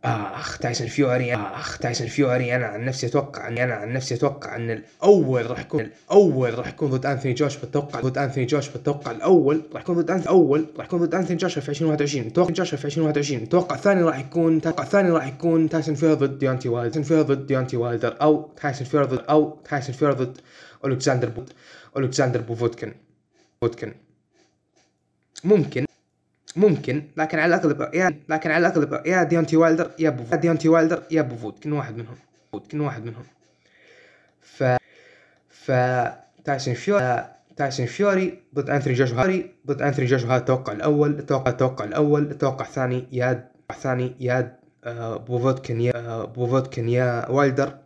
أخ تايسون فيوري أخ تايسون فيوري. أنا عن نفسي أتوقع إني أنا عن نفسي أتوقع إن الأول راح يكون الأول راح يكون ضد أنثوني جوشوا أتوقع ضد أنثوني جوشوا أتوقع الأول راح يكون ضد انثوني الأول راح يكون ضد أنثوني جوشوا في 2021 أتوقع جوشوا في 2021 أتوقع الثاني راح يكون أتوقع الثاني راح يكون تايسون فيوري ضد ديونتي وايلدر تايسون فيوري ضد ديونتي وايلدر أو تايسون فيوري ضد أو تايسون فيوري ضد ألكساندر بو ألكساندر بوفوتكن بوفوتكن ممكن. ممكن لكن على الاغلب يا لكن على الاغلب يا ديونتي وايلدر يا بوفوت يا ديونتي وايلدر يا بوفوت كل واحد منهم. كل واحد منهم. ف ف تايسون فيوري تايسون فيوري ضد انثوني جوشوا هاري ضد انثوني جوشوا هذا التوقع الأول التوقع التوقع الأول التوقع الثاني يا الثاني يا آه، بوفوتكن يا آه، بوفوتكن يا وايلدر.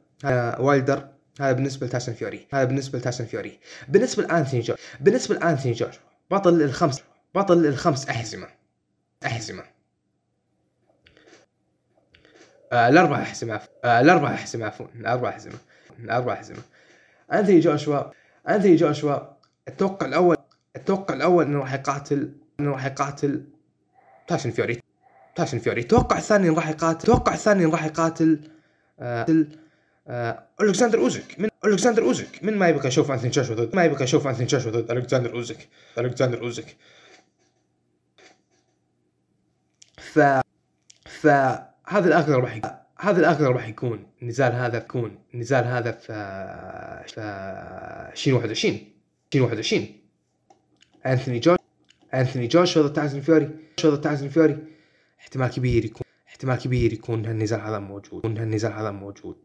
وايلدر هذا بالنسبة لتايسون فيوري. هذا بالنسبة لتايسون فيوري. بالنسبة لانثوني جوشوا بالنسبة لانثوني جوشوا بطل الخمس بطل الخمس أحزمة. أحزمة. آه الأربع أحزمة. آه الأربع أحزمة عفوا. الأربع أحزمة. الأربع أحزمة. انثوني جوشوا. انثوني جوشوا. التوقع الأول التوقع الأول إنه راح يقاتل إنه راح يقاتل تايسون فيوري. تايسون فيوري. التوقع الثاني راح يقاتل التوقع الثاني راح يقاتل آه آه ألكسندر اوسك من ألكسندر اوسك من ما يبغى يشوف انثوني جوشوا ضد ما يبغى يشوف انثوني جوشوا ضد ألكسندر اوسك ألكسندر اوسك ف فهذا الاغلب راح هذا الاغلب راح يكون. النزال هذا يكون. النزال هذا في في 2021 2021 أنثوني جوشوا أنثوني جوشوا ضد تايسون فيوري؟ ضد تايسون فيوري؟ احتمال كبير يكون. احتمال كبير يكون النزال هذا موجود. يكون النزال هذا موجود.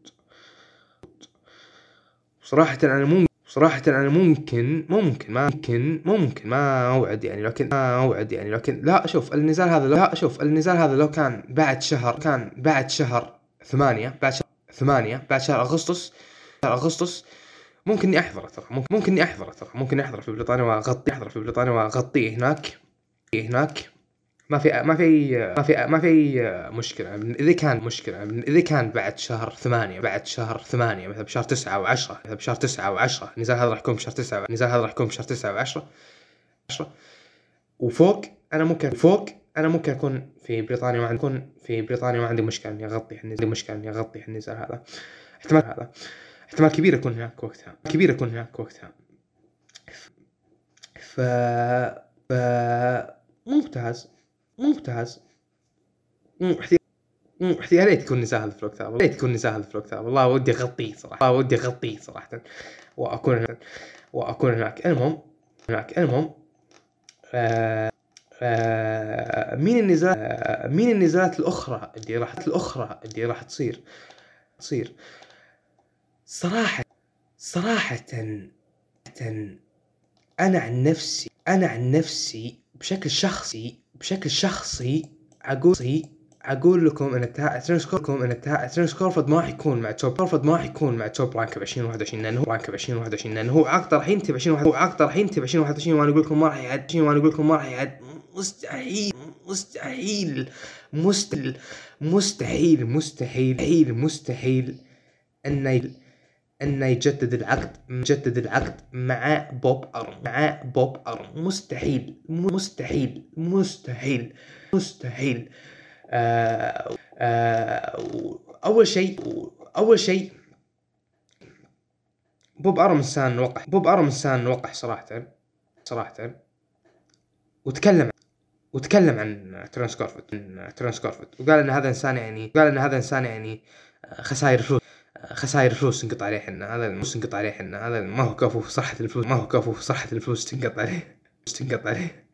صراحة أنا مو صراحة أنا ممكن ممكن ما ممكن ممكن ما أوعد يعني لكن ما أوعد يعني لكن لا شوف النزال هذا لو لا شوف النزال هذا لو كان بعد شهر كان بعد شهر ثمانية بعد شهر ثمانية بعد شهر أغسطس شهر أغسطس ممكن إني أحضره ترى ممكن إني أحضره ترى ممكن أحضره في بريطانيا وأغطي أحضره في بريطانيا وأغطيه هناك هناك. ما في ما في ما في ما في مشكلة. إذا كان مشكلة إذا كان بعد شهر ثمانية بعد شهر ثمانية مثلا بشهر تسعة وعشرة مثلا بشهر تسعة وعشرة النزال هذا راح يكون بشهر تسعة النزال هذا راح يكون بشهر تسعة وعشرة عشرة وفوق أنا ممكن فوق أنا ممكن أكون في بريطانيا ما أكون في بريطانيا ما عندي مشكلة إني أغطي عندي مشكلة إني أغطي النزال هذا. احتمال هذا. احتمال كبير اكون هناك وقتها كبير اكون هناك وقتها. ف ف ممتاز. ممتاز يا ريت يكون نزال في الوقت هذا يا ريت يكون نزال في الوقت هذا والله ودي اغطيه صراحة والله ودي اغطيه صراحة وأكون هناك وأكون هناك. المهم هناك. المهم آه آه مين النزال آه مين النزالات الأخرى اللي راح الأخرى اللي راح تصير؟ تصير. صراحة صراحة أنا عن نفسي أنا عن نفسي بشكل شخصي بشكل شخصي أقول أقول لكم أن تيرنس لكم أن تيرنس كروفورد ما راح يكون مع توب كروفورد ما راح يكون مع توب رانك ب 2021 لأنه هو رانك ب 2021 لأنه هو عقد راح ينتهي ب 2021 هو عقد راح ينتهي ب 2021 وأنا أقول لكم ما راح يعد وأنا أقول لكم ما راح يعد. مستحيل مستحيل مستحيل مستحيل مستحيل مستحيل انه إنه يجدد العقد يجدد العقد مع بوب أروم مع بوب أروم مستحيل مستحيل مستحيل مستحيل. آه آه أول شيء أول شيء بوب أروم إنسان وقح. بوب أروم إنسان وقح صراحة صراحة. وتكلم وتكلم عن تيرنس كروفورد تيرنس كروفورد وقال إن هذا إنسان يعني قال إن هذا إنسان يعني خسائر فلوس. خسائر فلوس تنقطع عليه حنا هذا الفلوس تنقطع عليه حنا هذا ما هو كفو صحة الفلوس ما هو كفو صحة الفلوس تنقطع عليه. تنقطع عليه.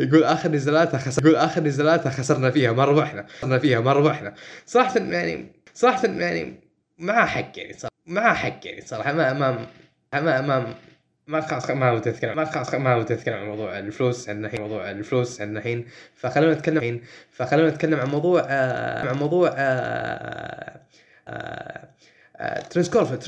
يقول آخر نزالاتها خسر يقول آخر نزالاتها خسرنا فيها ما ربحنا خسرنا فيها ما ربحنا. صراحة يعني صراحة يعني معاه حق يعني صراحة معاه حق يعني صراحة ما ما ما ما ما خلاص ما ودي اتكلم ما خلاص ما ودي أتكلم عن موضوع الفلوس عندنا الحين موضوع الفلوس عندنا الحين. فخلونا نتكلم الحين. فخلونا نتكلم عن موضوع آه عن موضوع آه آه تيرنس كروفورد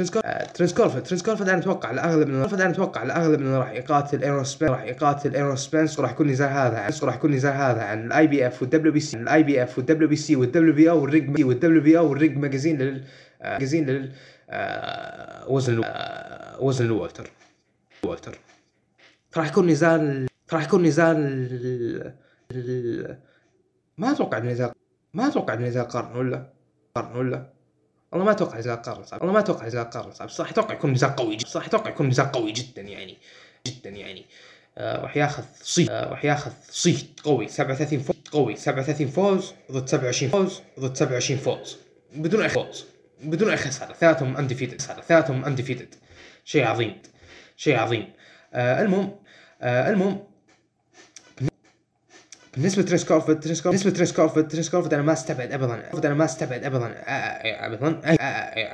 تيرنس كروفورد تيرنس كروفورد أنا أتوقع الأغلب أنا أتوقع الأغلب إنه راح يقاتل إيرول سبنس راح يقاتل إيرون سبنس وراح يكون نزال هذا عن راح يكون نزال هذا عن الاي بي اف والدبليو بي سي الاي بي اف والدبليو بي سي وال WBO وال Ring وال WBO وال Ring Magazine لل ماجازين لل وزن وزن الوالتر والتر. راح يكون نزال راح يكون نزال ما أتوقع نزال ما أتوقع نزال قرن ولا؟ قرن ولا؟ والله ما أتوقع نزال قرن صعب والله ما أتوقع نزال قرن صعب. صح أتوقع يكون نزال قوي جدا صح أتوقع يكون نزال قوي جدا يعني جدا يعني. آه راح ياخذ صيت آه راح ياخذ صيت قوي 37 فوز قوي 37 فوز ضد 27 فوز ضد 27 فوز بدون أي فوز بدون أي خسارة ثلاثهم undefeated ثلاثهم undefeated شيء عظيم. شيء عظيم. آه المهم آه المهم بالنسبة لتيرنس كروفورد تيرنس كروفورد بالنسبة لتيرنس كروفورد تيرنس كروفورد أنا ما أستبعد ابدا أنا ما أستبعد ابدا ابدا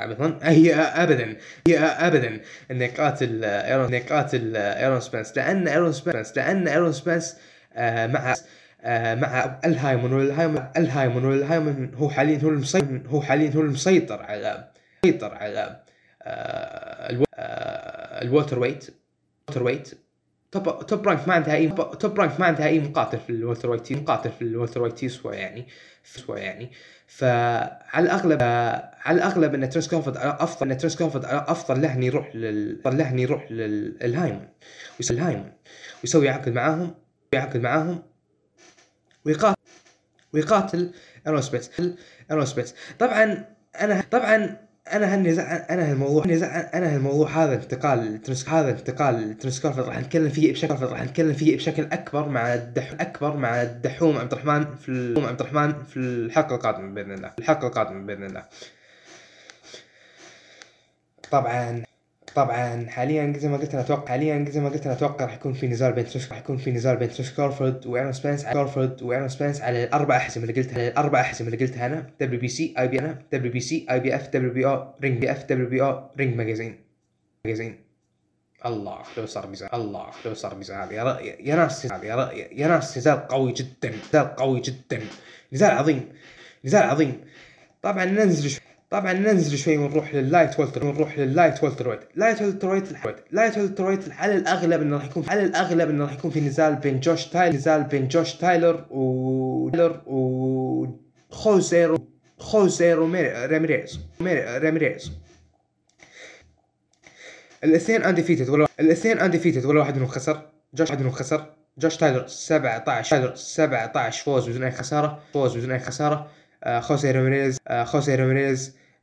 ابدا هي ابدا هي ابدا إنه يقاتل إيرول إنه يقاتل إيرول سبنس لأن إيرول سبنس لأن إيرول سبنس مع مع ألهايمون والهايمون ألهايمون والهايمون هو حاليا هو المسيطر هو حاليا هو المسيطر على مسيطر على ال welterweight ال welterweight. توب توب رانك ما عندها أي توب رانك ما عندها أي مقاتل في ال welterweight مقاتل في ال welterweight يسوى يعني يسوى يعني. فعلى الأغلب على الأغلب إن تيرنس كروفورد أفضل إن تيرنس كروفورد أفضل له يروح لل له انه يروح لآل هايمون ويسوي الهايمون ويسوي عقد معاهم يعقد معاهم ويقاتل ويقاتل إيرول سبنس إيرول سبنس طبعا أنا طبعا أنا هالنزاع أنا هالموضوع نزاع أنا هالموضوع هذا انتقال تيرنس هذا انتقال تيرنس راح نتكلم فيه بشكل راح نتكلم فيه بشكل أكبر مع الدح أكبر مع الدحوم عبد الرحمن في عبد الرحمن في الحلقة القادمة بإذن الله. الحلقة القادمة بإذن الله. طبعا. طبعا حاليا زي ما قلت أنا أتوقع حاليا زي ما قلت أنا أتوقع راح يكون في نزال بين تيرنس راح يكون في نزال بين تيرنس كروفورد وإيرول سبنس كروفورد وإيرول سبنس على الأربع أحزمة اللي قلتها الأربع أحزمة اللي قلتها أنا. دبليو بي سي آي بي أنا. دبليو بي سي آي بي إف دبليو بي أو رينج بي إف دبليو بي أو رينج ماجازين. ماجازين. الله لو صار نزال الله لو صار نزال يا يا ناس يا, يا ناس نزال قوي جدا. نزال قوي جدا. نزال عظيم. نزال عظيم. طبعا ننزل شوي. طبعا ننزل شوي ونروح لل light welter ونروح لل light welterweight light welterweight light welterweight على الأغلب إنه راح يكون على الأغلب إنه راح يكون في نزال بين جوش تايلر نزال بين جوش تايلر و تايلر و خوزي خوزي راميريز راميريز الاثنين undefeated ولا الاثنين undefeated ولا واحد منهم خسر. جوش واحد منهم خسر. جوش تايلر 17 تايلر 17 فوز بدون أي خسارة. فوز بدون أي خسارة. آه خوزي راميريز آه خوزي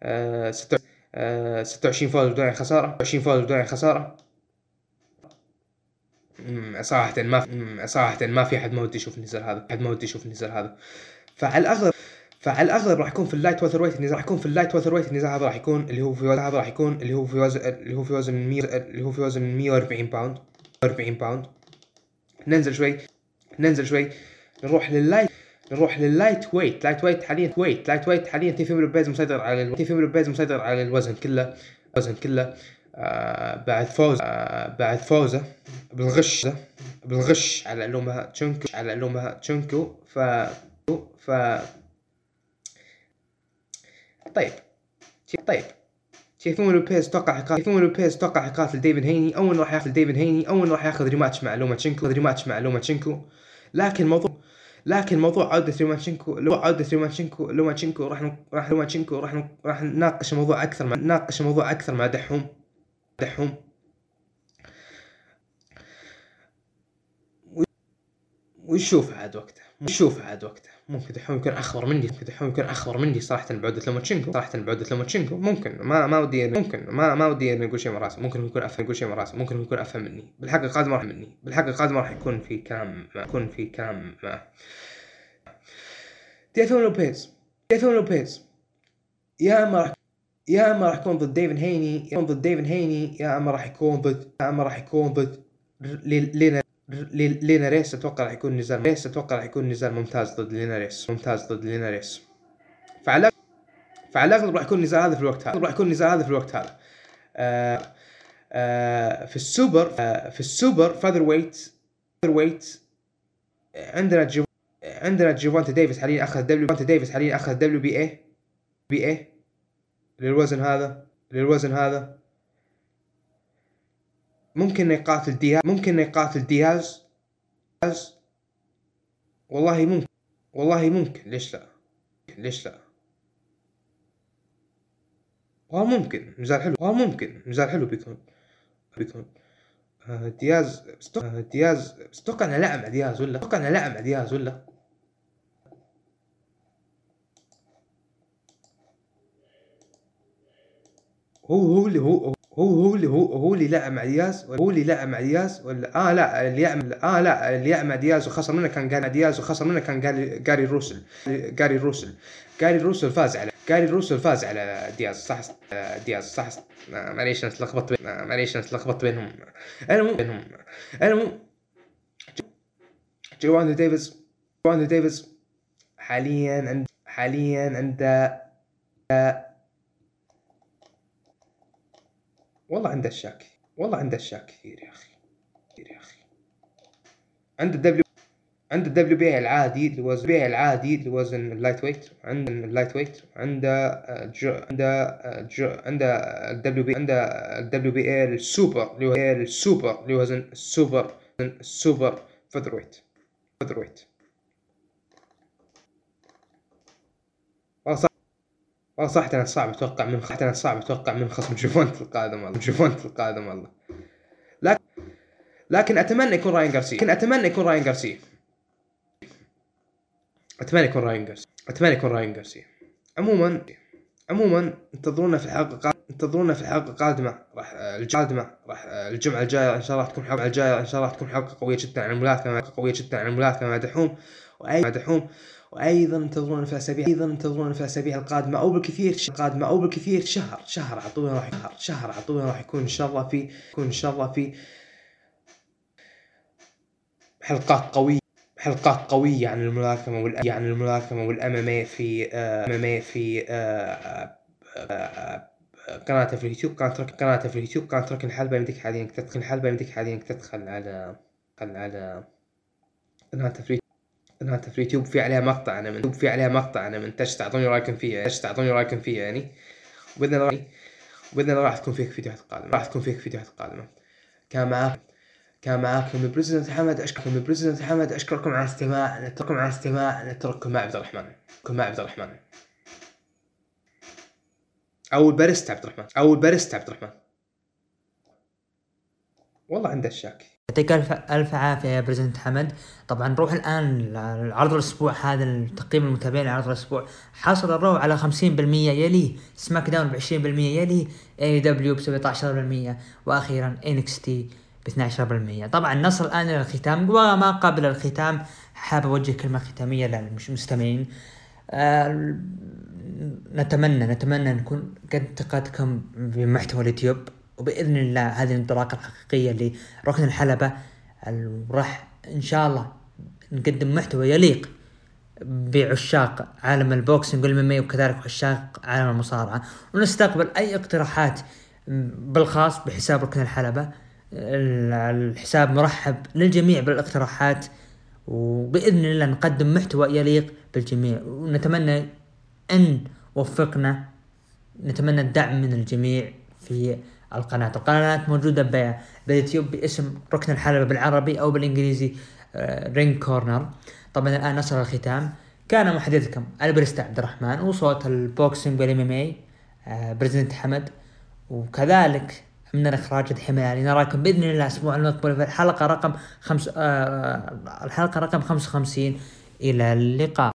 26 فوز بدون خسارة. 20 فوز بدون خسارة. صراحة ما صراحة ما في أحد ما ودي يشوف النزال هذا، أحد ما ودي يشوف النزال هذا. فعلى الاغلب فعلى الأغلب راح يكون في ال light welterweight النزال راح يكون في ال light welterweight النزال هذا راح يكون اللي هو في وزن هذا راح يكون اللي هو في وزن اللي هو في وزن 100 اللي هو في وزن 140 باوند 40 pound ننزل شوي. ننزل شوي. نروح لل light نروح لل lightweight lightweight حاليا weight. lightweight حاليا تيوفيمو لوبيز مسيطر على ال... تيفيم لوبيز مسيطر على الوزن كله. الوزن كله. آه بعد فوز. آه بعد فوزه. بالغش. بالغش. على لوماتشينكو. على لوماتشينكو. ف ف طيب. طيب. تيوفيمو لوبيز توقع تيوفيمو لوبيز توقع يقاتل ديفن هيني. أول راح ياخذ ديفن هيني. أول راح ياخذ rematch مع لوماتشينكو rematch مع لوماتشينكو لكن الموضوع لكن موضوع عودة لوماتشينكو لو عودة لوماتشينكو لوماتشينكو راح راح لوماتشينكو راح راح نناقش الموضوع أكثر مع نناقش الموضوع أكثر مع دحوم. دحوم. ونشوف عاد وقته. نشوف عاد وقته. ممكن دحوم يكون أخبر مني ممكن دحوم يكون أخبر مني صراحة بعودة لوماتشينكو صراحة بعودة لوماتشينكو ممكن ما ما ودي ممكن ما ما ودي اني أقول شيء من راسي ممكن يكون أفهم يقول شيء من راسي ممكن يكون أفهم مني. بالحلقة القادمه راح مني. بالحلقة القادمه راح يكون في كلام يكون في كلام ما تيوفيمو لوبيز تيوفيمو لوبيز يا أما راح يا أما راح يكون ضد ديفن هيني يا ضد ديفن هيني يا أما راح يكون ضد يا أما راح يكون ضد لينا. ليناريس أتوقع راح يكون نزال ريس أتوقع راح يكون نزال ممتاز ضد ليناريس ممتاز ضد ليناريس فعلى فعلى الأغلب راح يكون النزال هذا في الوقت هذا. راح يكون النزال هذا في الوقت هذا. آه آه في السوبر آه في ال super featherweight featherweight عندنا جيف عندنا جيرفونتا ديفيس حاليا أخذ W ديفيس حاليا أخذ دبليو بي اي بي اي للوزن هذا للوزن هذا. ممكن يقاتل دياز ممكن يقاتل دياز. والله ممكن والله ممكن ليش لا؟ ليش لا؟ والله ممكن نزال حلو والله ممكن نزال حلو بيكون بيكون. آه، دياز آه، دياز بس أتوقع انه لعب مع دياز ولا؟ أتوقع انه لعب مع دياز ولا؟ هو هو اللي هو هو هو اللي هو هو اللي لعب مع دياز هو اللي لعب مع دياز ولا آه لا اللي يعمل آه لا اللي مع دياز وخسر منه كان جاري دياز وخسر منه كان جاري جاري روسل جاري روسل جاري روسل فاز على جاري روسل فاز على دياز صح؟ دياز صح؟ معليش أنا تلخبطت معليش أنا تلخبطت بينهم. المهم بينهم. المهم جوان ديفيس جوان ديفيس حاليا عند حاليا عنده والله عنده أشياء كثير. والله عنده أشياء كثير يا أخي. كثير يا أخي. عنده الدبليو عنده الدبليو بي العادي اللي وزن B العادي اللي وزن ال lightweight عنده ال lightweight آه، جو عنده ال WB عنده ال WB ال super اللي هو السوبر اللي وزن ال super ال super featherweight weight والله صح والله صراحة أنا صعب أتوقع من صراحة أنا صعب أتوقع من خصم جيرفونتا القادم والله جيرفونتا القادم والله. لكن لكن أتمنى يكون راين جارسيا لكن أتمنى يكون راين جارسيا أتمنى يكون راين جارسيا أتمنى يكون راين جارسيا عموما عموما انتظرونا في الحلقة القادمة انتظرونا في الحلقة القادمة راح القادمة راح الجمعة الجاية إن شاء الله تكون حلقة الجاية إن شاء الله تكون حلقة قوية جدا عن الملاكمة قوية جدا عن الملاكمة مع دحوم. وأي مع دحوم. وأيضا انتظرونا في الاسابيع أيضا انتظرونا في الاسابيع القادمة أو بالكثير القادمة أو بالكثير شهر شهر أعطونا راح شهر شهر أعطونا راح يكون إن شاء الله في يكون إن شاء الله في حلقات قوية حلقات قوية عن الملاكمة وال عن الملاكمة والام ام في ام ام في آه، آه، قناته في اليوتيوب كانت ترك قناته في اليوتيوب كانت ترك الحلبة يمديك حاليا تدخل الحلبة يمديك حاليا تدخل على على قناته في انها في اليوتيوب في عليها مقطع أنا من في عليها مقطع أنا من تش تعطوني رايكم فيها تش تعطوني رايكم فيها يعني. وبإذن الله وبإذن الله راح تكون فيك فيديوهات قادمة راح تكون فيك فيديوهات قادمة. كان معاك كان معاكم ال president حمد أشكركم ال president حمد أشكركم على الاستماع نترككم على الاستماع نترككم مع عبد الرحمن كن مع عبد الرحمن. أو الباريستا عبد الرحمن أو الباريستا عبد الرحمن. والله عنده الشاكي. يعطيك الف ألف عافية يا president حمد. طبعا نروح الآن لعرض الأسبوع هذا تقييم المتابعين لعرض الأسبوع. حصل الرو على 50% يليه سماك داون ب 20% يليه AEW ب 17% وأخيرا NXT ب 12% طبعا نصل الآن إلى الختام وما قبل الختام حاب أوجه كلمة ختامية للمستمعين. آه نتمنى نتمنى نكون قد ثقتكم بمحتوى اليوتيوب. وبإذن الله هذه الانطلاقة الحقيقية لركن الحلبة راح إن شاء الله نقدم محتوى يليق بعشاق عالم ال boxing وال MMA وكذلك عشاق عالم المصارعة. ونستقبل أي اقتراحات بالخاص بحساب ركن الحلبة. الحساب مرحب للجميع بالاقتراحات وبإذن الله نقدم محتوى يليق بالجميع. ونتمنى أن وفقنا نتمنى الدعم من الجميع في القناة. القناة موجودة باليوتيوب باسم ركن الحلبة بالعربي أو بالإنجليزي ring آه، corner طبعا الآن نصل الختام. كان محدثكم الباريستا عبد الرحمن وصوت ال boxing وال MMA president حمد. وكذلك من الإخراج الحمالي نراكم بإذن الله الأسبوع المقبل في الحلقة رقم خمس آه الحلقة رقم 55 إلى اللقاء.